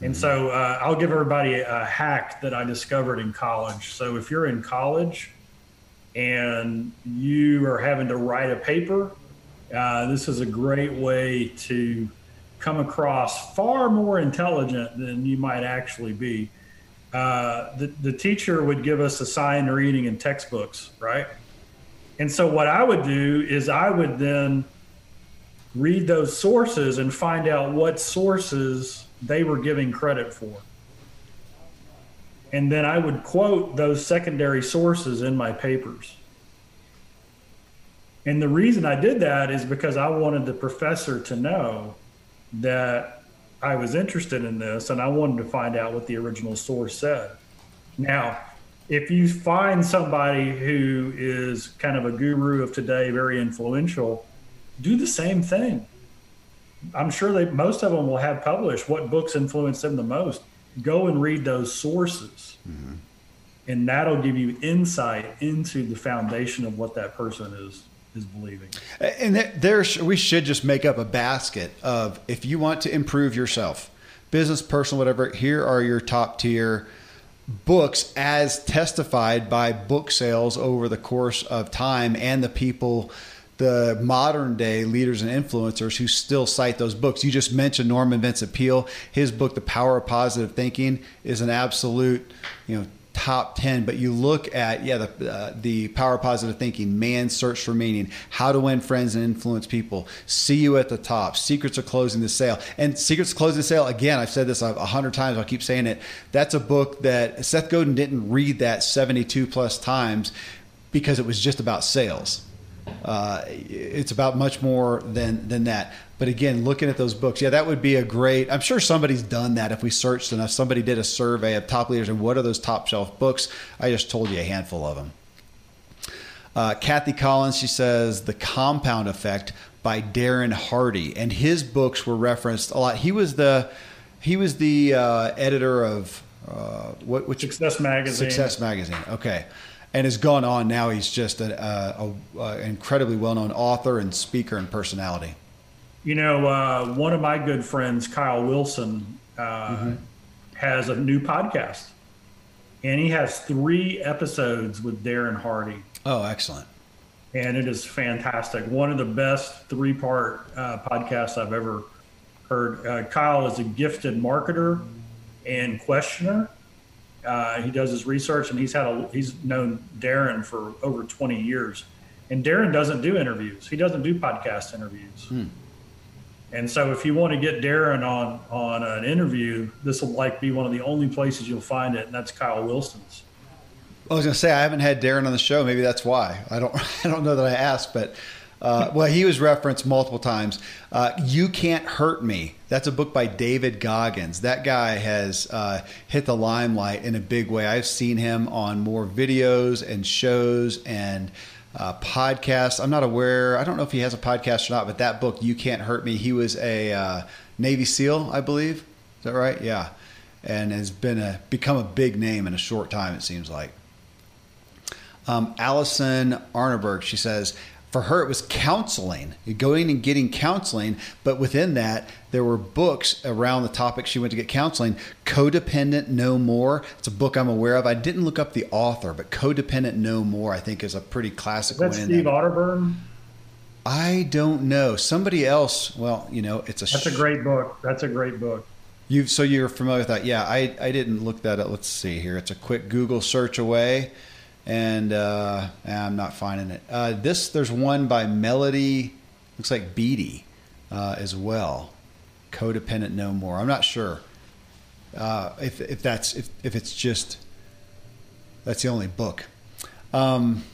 D: And mm-hmm. so uh, I'll give everybody a hack that I discovered in college. So if you're in college and you are having to write a paper, uh, this is a great way to come across far more intelligent than you might actually be. Uh, the, the teacher would give us assigned reading in textbooks, right? And so what I would do is I would then read those sources and find out what sources they were giving credit for. And then I would quote those secondary sources in my papers. And the reason I did that is because I wanted the professor to know that I was interested in this and I wanted to find out what the original source said. Now, if you find somebody who is kind of a guru of today, very influential, do the same thing. I'm sure that most of them will have published what books influenced them the most. Go and read those sources. Mm-hmm. And that'll give you insight into the foundation of what that person is is believing.
A: And there, we should just make up a basket of if you want to improve yourself, business, personal, whatever. Here are your top tier books as testified by book sales over the course of time and the people the modern day leaders and influencers who still cite those books. You just mentioned Norman Vincent Peale. His book, The Power of Positive Thinking, is an absolute, you know, top 10 but you look at yeah the uh, the power positive thinking man's search for meaning how to win friends and influence people see you at the top secrets of closing the sale and secrets closing the sale again i've said this a hundred times i'll keep saying it that's a book that seth godin didn't read that 72 plus times because it was just about sales uh, it's about much more than than that. But again, looking at those books, yeah, that would be a great. I'm sure somebody's done that if we searched enough. Somebody did a survey of top leaders and what are those top shelf books. I just told you a handful of them. Uh, Kathy Collins, she says the Compound Effect by Darren Hardy, and his books were referenced a lot. He was the he was the uh, editor of uh, what which
D: Success Magazine.
A: Success Magazine. Okay and has gone on. Now he's just an incredibly well known author and speaker and personality.
D: You know, uh, one of my good friends, Kyle Wilson, uh, mm-hmm. has a new podcast, and he has three episodes with Darren Hardy.
A: Oh, excellent!
D: and it is fantastic. One of the best three part uh, podcasts I've ever heard. Uh, Kyle is a gifted marketer and questioner. Uh, he does his research, and he's had a he's known Darren for over 20 years. And Darren doesn't do interviews. He doesn't do podcast interviews. Hmm. And so, if you want to get Darren on on an interview, this will like be one of the only places you'll find it, and that's Kyle Wilson's.
A: I was to say I haven't had Darren on the show. Maybe that's why. I don't. I don't know that I asked, but uh, well, he was referenced multiple times. Uh, you Can't Hurt Me. That's a book by David Goggins. That guy has uh, hit the limelight in a big way. I've seen him on more videos and shows and uh, podcasts. I'm not aware, I don't know if he has a podcast or not, but that book, You Can't Hurt Me, he was a uh, Navy SEAL, I believe. Is that right? Yeah. And has been a become a big name in a short time, it seems like. Um, Allison Arneberg, she says, for her it was counseling going and getting counseling but within that there were books around the topic she went to get counseling codependent no more. It's a book i'm aware of. I didn't look up the author but codependent no more i think is a pretty classic
D: That's one steve otterburn?
A: I don't know. Somebody else well you know it's a
D: that's a great book. That's a great book.
A: You so you're familiar with that? Yeah i i didn't look that up. Let's see here. It's a quick google search away and uh, I'm not finding it. Uh, this there's one by Melody, looks like Beattie uh, as well. Codependent No More. I'm not sure uh, if if that's if if it's just that's the only book. Um,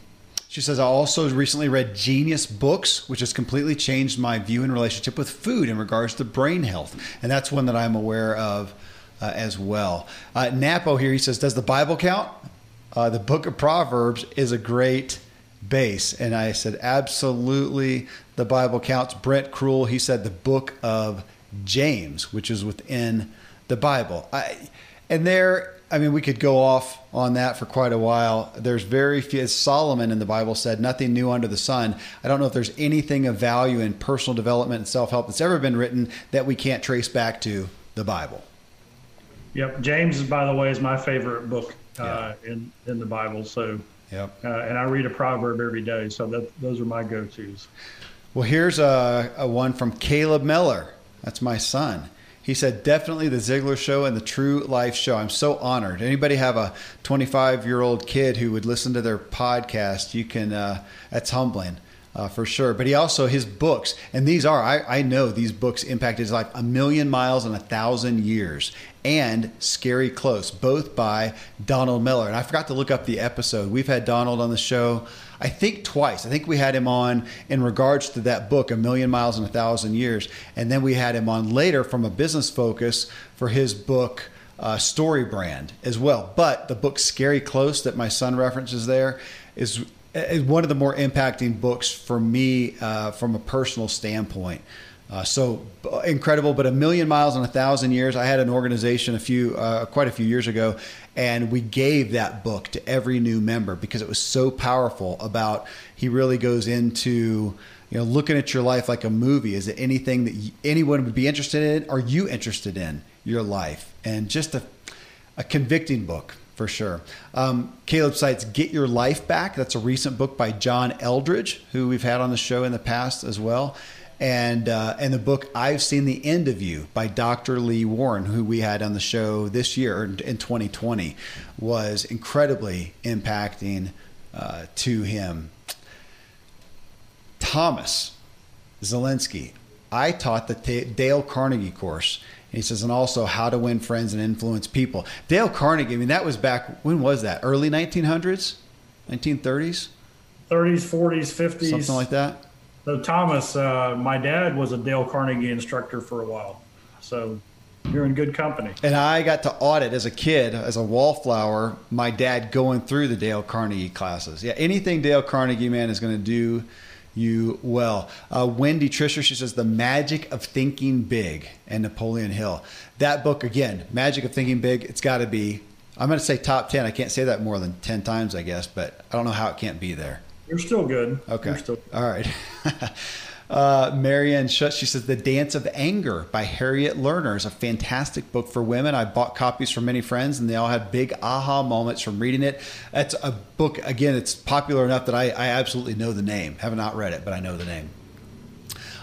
A: she says, I also recently read Genius Books, which has completely changed my view and relationship with food in regards to brain health. And that's one that I'm aware of uh, as well. Uh, Napo here, he says, Does the Bible count? uh, the book of Proverbs is a great base. And I said, absolutely, the Bible counts. Brent Cruel, he said the book of James, which is within the Bible. I, and there, I mean, we could go off on that for quite a while. There's very few, as Solomon in the Bible said, nothing new under the sun. I don't know if there's anything of value in personal development and self help that's ever been written that we can't trace back to the Bible.
D: Yep. James, by the way, is my favorite book uh, in in the Bible. So,
A: yep.
D: Uh, and I read a proverb every day. So that those are my go tos.
A: Well, here's a, a one from Caleb Miller. That's my son. He said, definitely the Ziglar Show and the True Life Show. I'm so honored. Anybody have a 25 year old kid who would listen to their podcast? You can. Uh, that's humbling uh, for sure. But he also his books, and these are I, I know these books impacted his life a million miles in a thousand years, and Scary Close, both by Donald Miller. And I forgot to look up the episode. We've had Donald on the show. I think twice. I think we had him on in regards to that book, A Million Miles in a Thousand Years. And then we had him on later from a business focus for his book, uh, Story Brand, as well. But the book Scary Close that my son references there is is one of the more impacting books for me uh, from a personal standpoint. Uh, so incredible, but a million miles in a thousand years. I had an organization a few, uh, quite a few years ago, and we gave that book to every new member because it was so powerful. About he really goes into you know looking at your life like a movie. Is it anything that anyone would be interested in? Are you interested in your life? And just a, a convicting book for sure. Um, Caleb cites Get Your Life Back. That's a recent book by John Eldredge, who we've had on the show in the past as well. And, uh, and the book I've Seen the End of You by Dr. Lee Warren, who we had on the show this year in 2020, was incredibly impacting uh, to him. Thomas Zelensky. I taught the Dale Carnegie course he says, and also how to win friends and influence people. Dale Carnegie, I mean, that was back, when was that? Early 1900s? 1930s?
D: 30s, 40s, 50s.
A: Something like that?
D: So, Thomas, uh, my dad was a Dale Carnegie instructor for a while. So, you're in good company.
A: And I got to audit as a kid, as a wallflower, my dad going through the Dale Carnegie classes. Yeah, anything Dale Carnegie, man, is going to do you well. Uh, Wendy Trisher, she says, The Magic of Thinking Big and Napoleon Hill. That book, again, Magic of Thinking Big, it's got to be, I'm going to say top 10. I can't say that more than 10 times, I guess, but I don't know how it can't be there.
D: You're still good.
A: Okay.
D: Still-
A: All right. Uh, Marianne she says, The Dance of Anger by Harriet Lerner is a fantastic book for women. I bought copies for many friends, and they all had big aha moments from reading it. That's a book, again, it's popular enough that I, I absolutely know the name. Have not read it, but I know the name.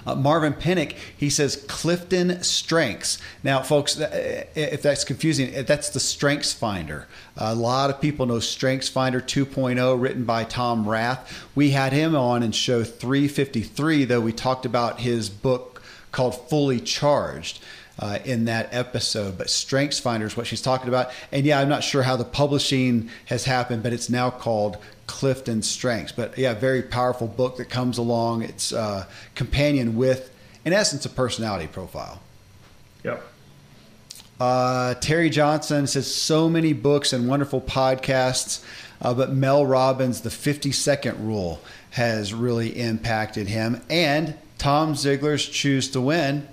A: Uh, Marvin Pinnock, he says Clifton Strengths. Now, folks, uh, if that's confusing, uh, that's the Strengths Finder. A lot of people know Strengths Finder 2.0, written by Tom Rath. We had him on in show 353, though we talked about his book called Fully Charged. Uh, in that episode. But Strengths Finder is what she's talking about. And yeah, I'm not sure how the publishing has happened, but it's now called Clifton Strengths. But yeah, very powerful book that comes along. It's uh, companion with, in essence, a personality profile.
D: Yep.
A: Uh, Terry Johnson says so many books and wonderful podcasts, uh, but Mel Robbins' The 50 Second Rule has really impacted him. And Tom Ziglar's Choose to Win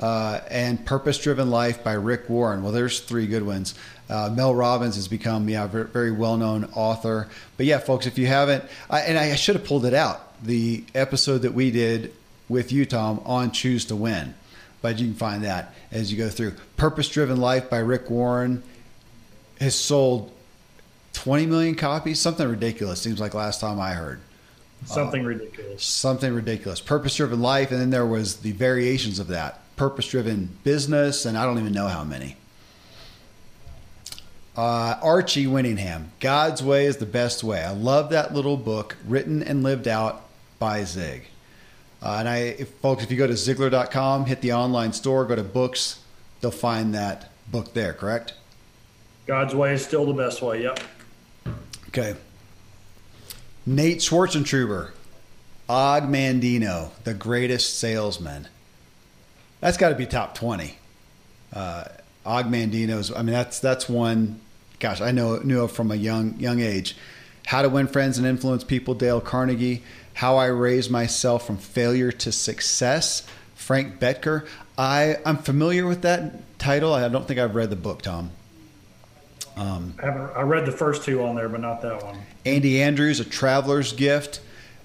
A: uh, and Purpose Driven Life by Rick Warren. Well, there's three good ones. Uh, Mel Robbins has become, yeah, very, very well known author. But yeah, folks, if you haven't, I, and I should have pulled it out, the episode that we did with you, Tom, on Choose to Win. But you can find that as you go through. Purpose Driven Life by Rick Warren has sold 20 million copies, something ridiculous. Seems like last time I heard.
D: Something uh, ridiculous.
A: Something ridiculous. Purpose Driven Life, and then there was the variations of that. Purpose Driven Business, and I don't even know how many. Uh, Archie Winningham, God's Way is the Best Way. I love that little book, written and lived out by Zig. Uh, and I, if, folks, if you go to Ziglar.com, hit the online store, go to books, they'll find that book there, correct?
D: God's Way is still the best way, yep.
A: Okay. Nate Schwartzentruber, Og Mandino, the greatest salesman. That's got to be top 20. Uh, Og Mandino's, I mean, that's, that's one gosh, I know knew from a young young age. How to Win Friends and Influence People, Dale Carnegie. How I Raised Myself from Failure to Success, Frank Bettger. I, I'm familiar with that title. I don't think I've read the book, Tom.
D: Um, I, I read the first two on there, but not that one.
A: Andy Andrews, A Traveler's Gift.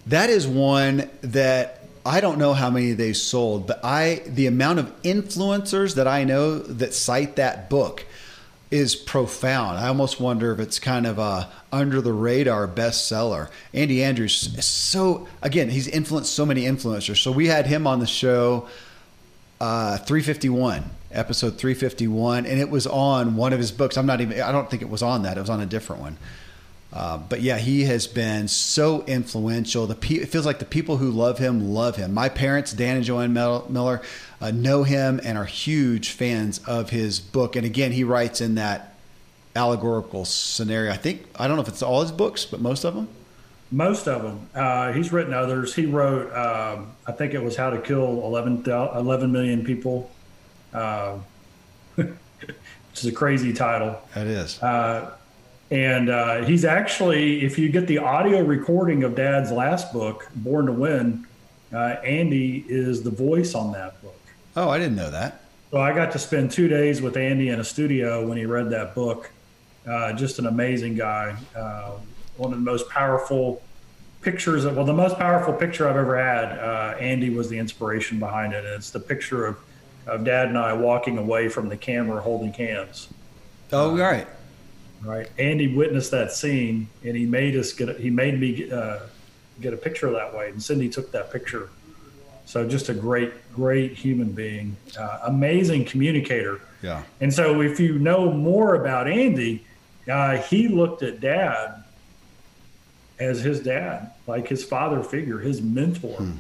A: That is one that I don't know how many they sold, but I the amount of influencers that I know that cite that book is profound. I almost wonder if it's kind of a under the radar bestseller. Andy Andrews is so again, he's influenced so many influencers. So we had him on the show uh, 351 episode 351 and it was on one of his books i'm not even i don't think it was on that it was on a different one uh, but yeah he has been so influential the pe- it feels like the people who love him love him my parents dan and joanne miller uh, know him and are huge fans of his book. And again, he writes in that allegorical scenario. I think I don't know if it's all his books, but most of them.
D: Most of them. Uh, he's written others. He wrote, um, I think it was How to Kill 11, 11 Million People, uh, which is a crazy title.
A: That is.
D: Uh, and uh, he's actually, if you get the audio recording of Dad's last book, Born to Win, uh, Andy is the voice on that book.
A: Oh, I didn't know that.
D: So I got to spend two days with Andy in a studio when he read that book. Uh, just an amazing guy. Uh, one of the most powerful pictures of, well, the most powerful picture I've ever had. Uh, Andy was the inspiration behind it. And it's the picture of, of dad and I walking away from the camera holding hands.
A: Oh, right.
D: Right. Andy witnessed that scene and he made us get, he made me get, uh, get a picture that way. And Cindy took that picture so just a great, great human being, uh, amazing communicator.
A: Yeah.
D: And so if you know more about Andy, uh, he looked at dad as his dad, like his father figure, his mentor. Hmm.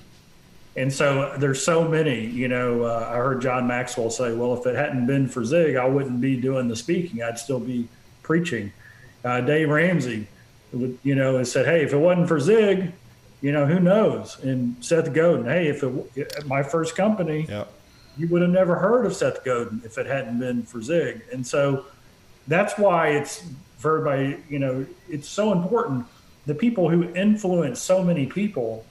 D: And so there's so many, you know, uh, I heard John Maxwell say, well, if it hadn't been for Zig, I wouldn't be doing the speaking. I'd still be preaching. Uh, Dave Ramsey, you know, has said, hey, if it wasn't for Zig, you know, who knows? And Seth Godin, hey, if it my first company,
A: yep.
D: you would have never heard of Seth Godin if it hadn't been for Zig. And so that's why it's for everybody, you know, it's so important. The people who influence so many people,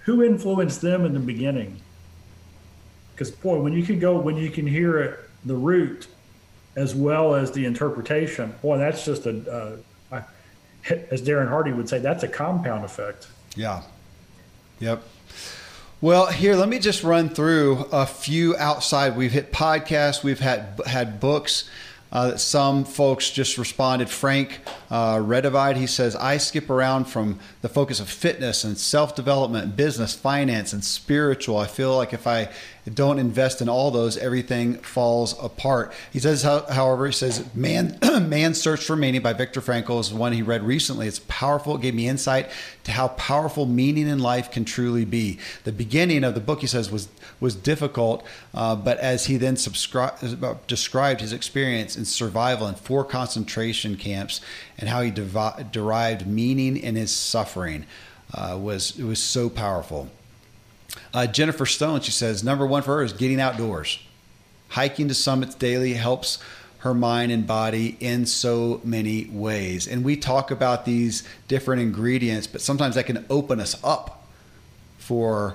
D: who influenced them in the beginning? Because boy, when you can go, when you can hear it, the root as well as the interpretation, boy, that's just a, uh, as Darren Hardy would say, that's a compound effect.
A: Yeah. Yep. Well, here, let me just run through a few outside. We've hit podcasts, we've had had books. Uh, some folks just responded. Frank uh, Redivide, he says, I skip around from the focus of fitness and self development, business, finance, and spiritual. I feel like if I don't invest in all those, everything falls apart. He says, however, he says, Man, Man's Search for Meaning by Viktor Frankl is one he read recently. It's powerful. It gave me insight to how powerful meaning in life can truly be. The beginning of the book, he says, was was difficult, uh, but as he then subscri- described his experience in survival in four concentration camps and how he devi- derived meaning in his suffering, uh, was it was so powerful. Uh, Jennifer Stone, she says, number one for her is getting outdoors. Hiking to summits daily helps her mind and body in so many ways. And we talk about these different ingredients, but sometimes that can open us up for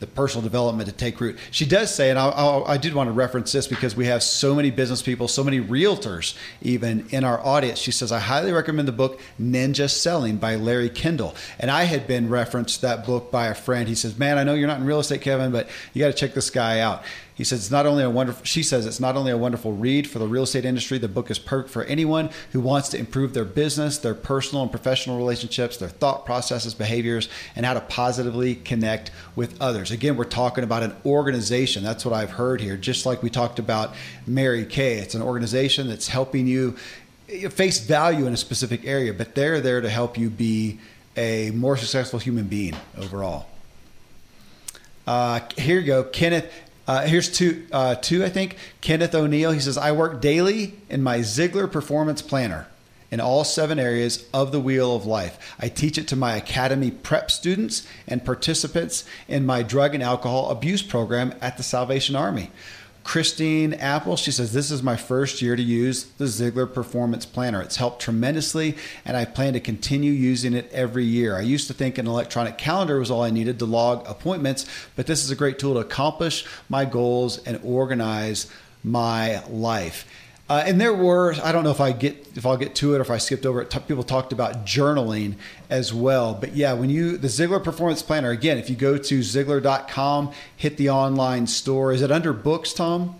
A: the personal development to take root. She does say, and I, I, I, did want to reference this because we have so many business people, so many realtors even in our audience. She says, I highly recommend the book Ninja Selling by Larry Kendall. And I had been referenced that book by a friend. He says, Man, I know you're not in real estate, Kevin, but you got to check this guy out. He says it's not only a wonderful. She says it's not only a wonderful read for the real estate industry. The book is perfect for anyone who wants to improve their business, their personal and professional relationships, their thought processes, behaviors, and how to positively connect with others. Again, we're talking about an organization. That's what I've heard here. Just like we talked about Mary Kay, it's an organization that's helping you face value in a specific area, but they're there to help you be a more successful human being overall. Uh, here you go, Kenneth. Uh, here's two, uh, two, I think. Kenneth O'Neill. He says, I work daily in my Ziglar Performance Planner in all seven areas of the wheel of life. I teach it to my academy prep students and participants in my drug and alcohol abuse program at the Salvation Army. Christine Apple, she says, This is my first year to use the Ziglar Performance Planner. It's helped tremendously, and I plan to continue using it every year. I used to think an electronic calendar was all I needed to log appointments, but this is a great tool to accomplish my goals and organize my life. Uh, and there were I don't know if I get if I'll get to it or if I skipped over it. T- people talked about journaling as well. But yeah, when you the Ziglar Performance Planner again, if you go to Ziglar.com, hit the online store. Is it under books, Tom?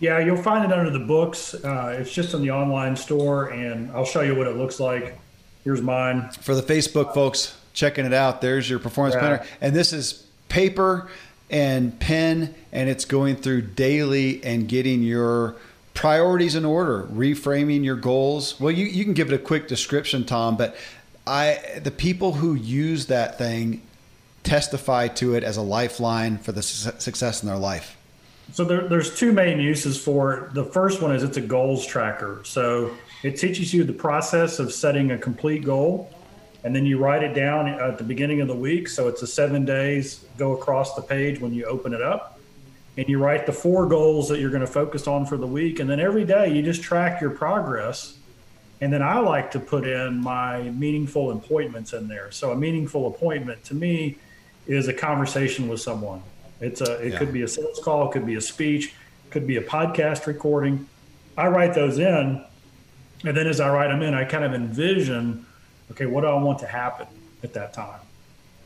D: Yeah, you'll find it under the books. Uh, it's just in the online store, and I'll show you what it looks like. Here's mine
A: for the Facebook folks checking it out. There's your performance yeah. planner, and this is paper and pen, and it's going through daily and getting your priorities in order, reframing your goals. Well, you, you can give it a quick description, Tom, but I the people who use that thing testify to it as a lifeline for the su- success in their life.
D: So there, there's two main uses for it. The first one is it's a goals tracker. So it teaches you the process of setting a complete goal, and then you write it down at the beginning of the week. So it's a seven days go across the page when you open it up and you write the four goals that you're going to focus on for the week and then every day you just track your progress. And then i like to put in my meaningful appointments in there. So a meaningful appointment to me is a conversation with someone. It's a it yeah. could be a sales call it could be a speech could be a podcast recording. I write those in and then as i write them in i kind of envision okay what do i want to happen at that time?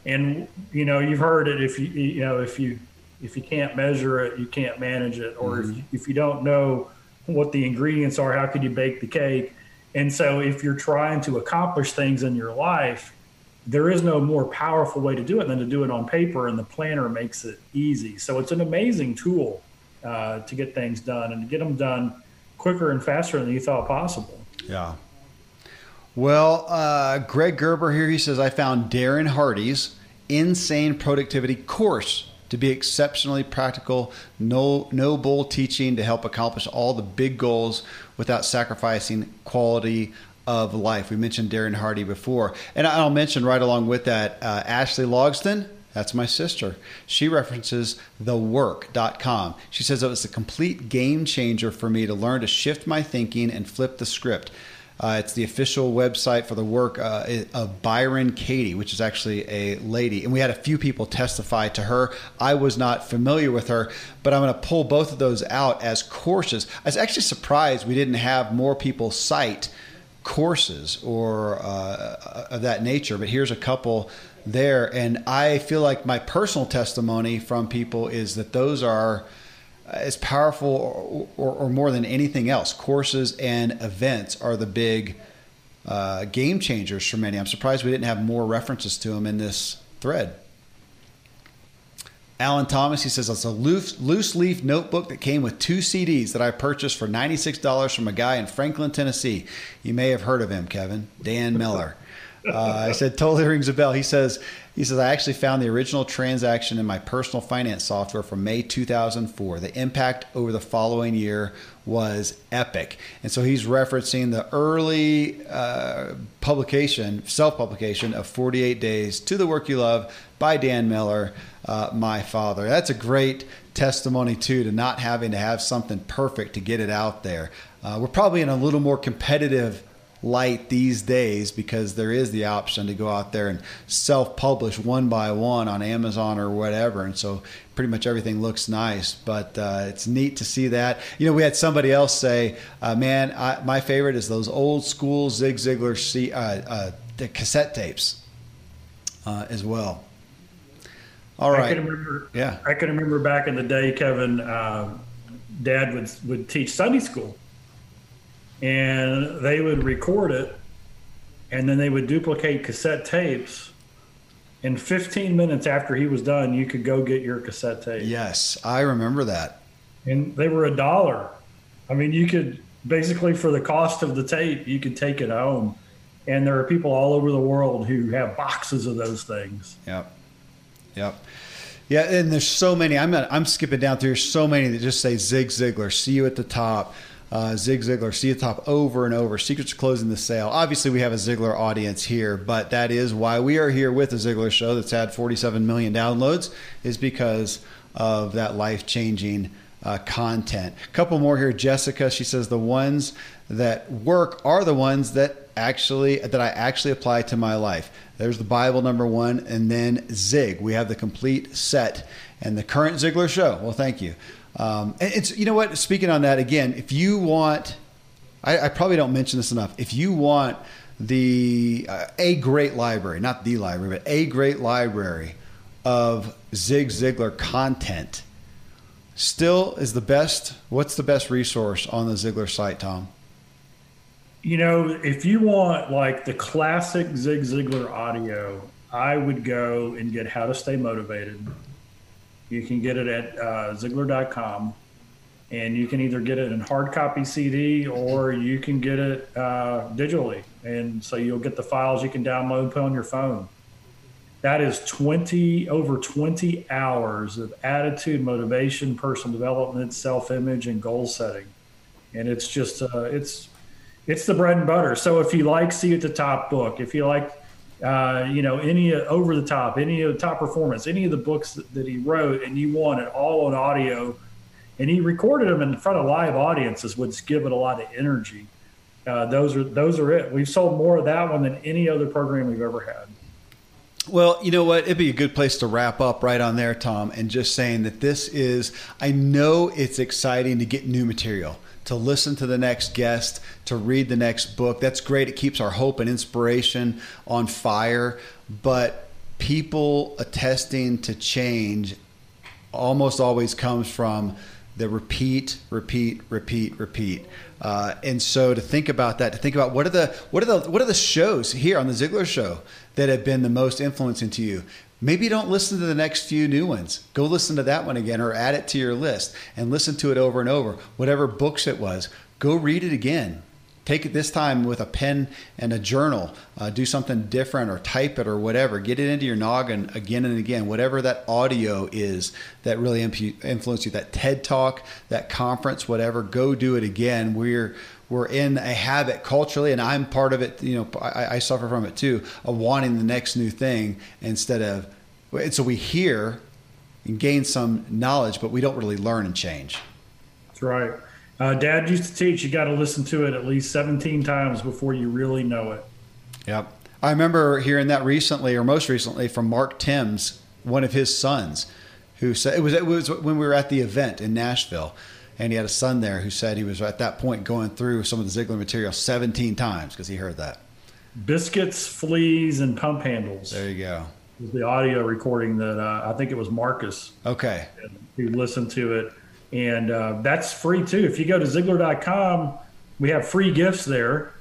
D: And you know you've heard it if you you know if you if you can't measure it, you can't manage it. Or mm-hmm. if, you, if you don't know what the ingredients are, how could you bake the cake? And so, if you're trying to accomplish things in your life, there is no more powerful way to do it than to do it on paper, and the planner makes it easy. So, it's an amazing tool uh, to get things done and to get them done quicker and faster than you thought possible.
A: Yeah. Well, uh, Greg Gerber here, he says, I found Darren Hardy's Insane Productivity course to be exceptionally practical, no, no bull teaching to help accomplish all the big goals without sacrificing quality of life. We mentioned Darren Hardy before. And I'll mention right along with that uh, Ashley Logsdon. That's my sister. She references thework.com. She says it was a complete game changer for me to learn to shift my thinking and flip the script. Uh, it's the official website for the work uh, of Byron Katie, which is actually a lady. And we had a few people testify to her. I was not familiar with her, but I'm going to pull both of those out as courses. I was actually surprised we didn't have more people cite courses or uh, of that nature, but here's a couple there. And I feel like my personal testimony from people is that those are as powerful or, or, or more than anything else. Courses and events are the big uh, game changers for many. I'm surprised we didn't have more references to them in this thread. Alan Thomas, he says, it's a loose, loose leaf notebook that came with two CDs that I purchased for $96 from a guy in Franklin, Tennessee. You may have heard of him, Kevin. Dan Miller. Uh, I said, totally rings a bell. He says, he says, I actually found the original transaction in my personal finance software from May 2004. The impact over the following year was epic. And so he's referencing the early uh, publication, self publication of 48 Days to the Work You Love by Dan Miller, uh, my father. That's a great testimony, too, to not having to have something perfect to get it out there. Uh, we're probably in a little more competitive light these days because there is the option to go out there and self-publish one by one on Amazon or whatever, and so pretty much everything looks nice. But uh, it's neat to see that. You know, we had somebody else say, uh, "Man, I, my favorite is those old school Zig Ziglar C, uh, uh the cassette tapes uh, as well." All right. I
D: can remember. Yeah, I can remember back in the day, Kevin. Uh, Dad would would teach Sunday school and they would record it and then they would duplicate cassette tapes. In 15 minutes after he was done you could go get your cassette tape.
A: Yes i remember that.
D: And they were a dollar. I mean you could basically for the cost of the tape you could take it home. And there are people all over the world who have boxes of those things.
A: Yep. Yep. Yeah and there's so many i'm not, i'm skipping down through so many that just say zig ziglar see you at the top uh, Zig Ziglar, see the top over and over. Secrets to closing the sale. Obviously, we have a Ziglar audience here, but that is why we are here with the Ziglar Show. That's had 47 million downloads, is because of that life changing uh, content. A couple more here. Jessica, she says the ones that work are the ones that actually that I actually apply to my life. There's the Bible number one, and then Zig. We have the complete set and the current Ziglar Show. Well, thank you. Um, and it's you know what. Speaking on that again, if you want, I, I probably don't mention this enough. If you want the uh, a great library, not the library, but a great library of Zig Ziglar content, still is the best. What's the best resource on the Ziglar site, Tom?
D: You know, if you want like the classic Zig Ziglar audio, I would go and get How to Stay Motivated you can get it at uh, Ziglar.com, and you can either get it in hard copy CD or you can get it uh, digitally. And so you'll get the files you can download, put on your phone. That is 20 over 20 hours of attitude, motivation, personal development, self-image, and goal setting. And it's just uh, it's it's the bread and butter. So if you like See at the Top book, if you like uh, you know, any over the top, any of the top performance, any of the books that, that, he wrote, and you want it all on audio, and he recorded them in front of live audiences, would give it a lot of energy. Uh, those are those are it. We've sold more of that one than any other program we've ever had.
A: Well, you know what? It'd be a good place to wrap up right on there, Tom, and just saying that this is. I know it's exciting to get new material to listen to the next guest, to read the next book. That's great. It keeps our hope and inspiration on fire. But people attesting to change almost always comes from the repeat, repeat, repeat, repeat. Uh, and so to think about that, to think about what are the what are the what are the shows here on the Ziglar Show that have been the most influencing to you? Maybe don't listen to the next few new ones. Go listen to that one again or add it to your list and listen to it over and over. Whatever books it was, go read it again. Take it this time with a pen and a journal. Uh, do something different or type it or whatever. Get it into your noggin again and again. Whatever that audio is that really influenced you, that TED talk, that conference, whatever, go do it again. We're we're in a habit culturally, and I'm part of it. You know, I, I suffer from it too, of wanting the next new thing instead of. And so we hear and gain some knowledge, but we don't really learn and change.
D: That's right. Uh, Dad used to teach you got to listen to it at least 17 times before you really know it.
A: Yep. I remember hearing that recently, or most recently, from Mark Timms, one of his sons, who said it was it was when we were at the event in Nashville and he had a son there who said he was at that point going through some of the Ziglar material 17 times because he heard that.
D: Biscuits, fleas, and pump handles.
A: There you go.
D: was the audio recording that uh, I think it was Marcus.
A: Okay.
D: Who listened to it, and uh, that's free too. If you go to Ziglar.com, we have free gifts there,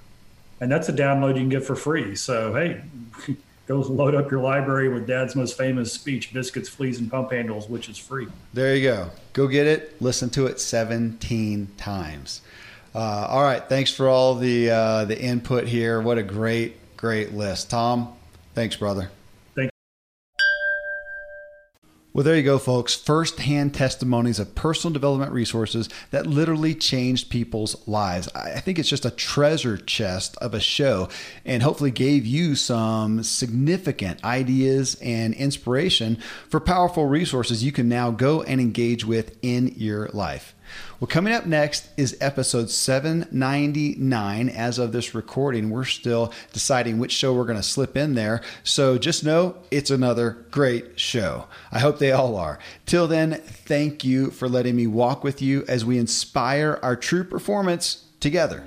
D: and that's a download you can get for free. So hey. Go load up your library with Dad's most famous speech, Biscuits, Fleas, and Pump Handles, which is free.
A: There you go. Go get it. Listen to it 17 times. Uh, all right. Thanks for all the uh, the input here. What a great, great list. Tom, thanks, brother. Well, there you go, folks. First hand testimonies of personal development resources that literally changed people's lives. I think it's just a treasure chest of a show and hopefully gave you some significant ideas and inspiration for powerful resources you can now go and engage with in your life. Well, coming up next is episode 799. As of this recording, we're still deciding which show we're going to slip in there. So just know it's another great show. I hope they all are. Till then, thank you for letting me walk with you as we inspire our true performance together.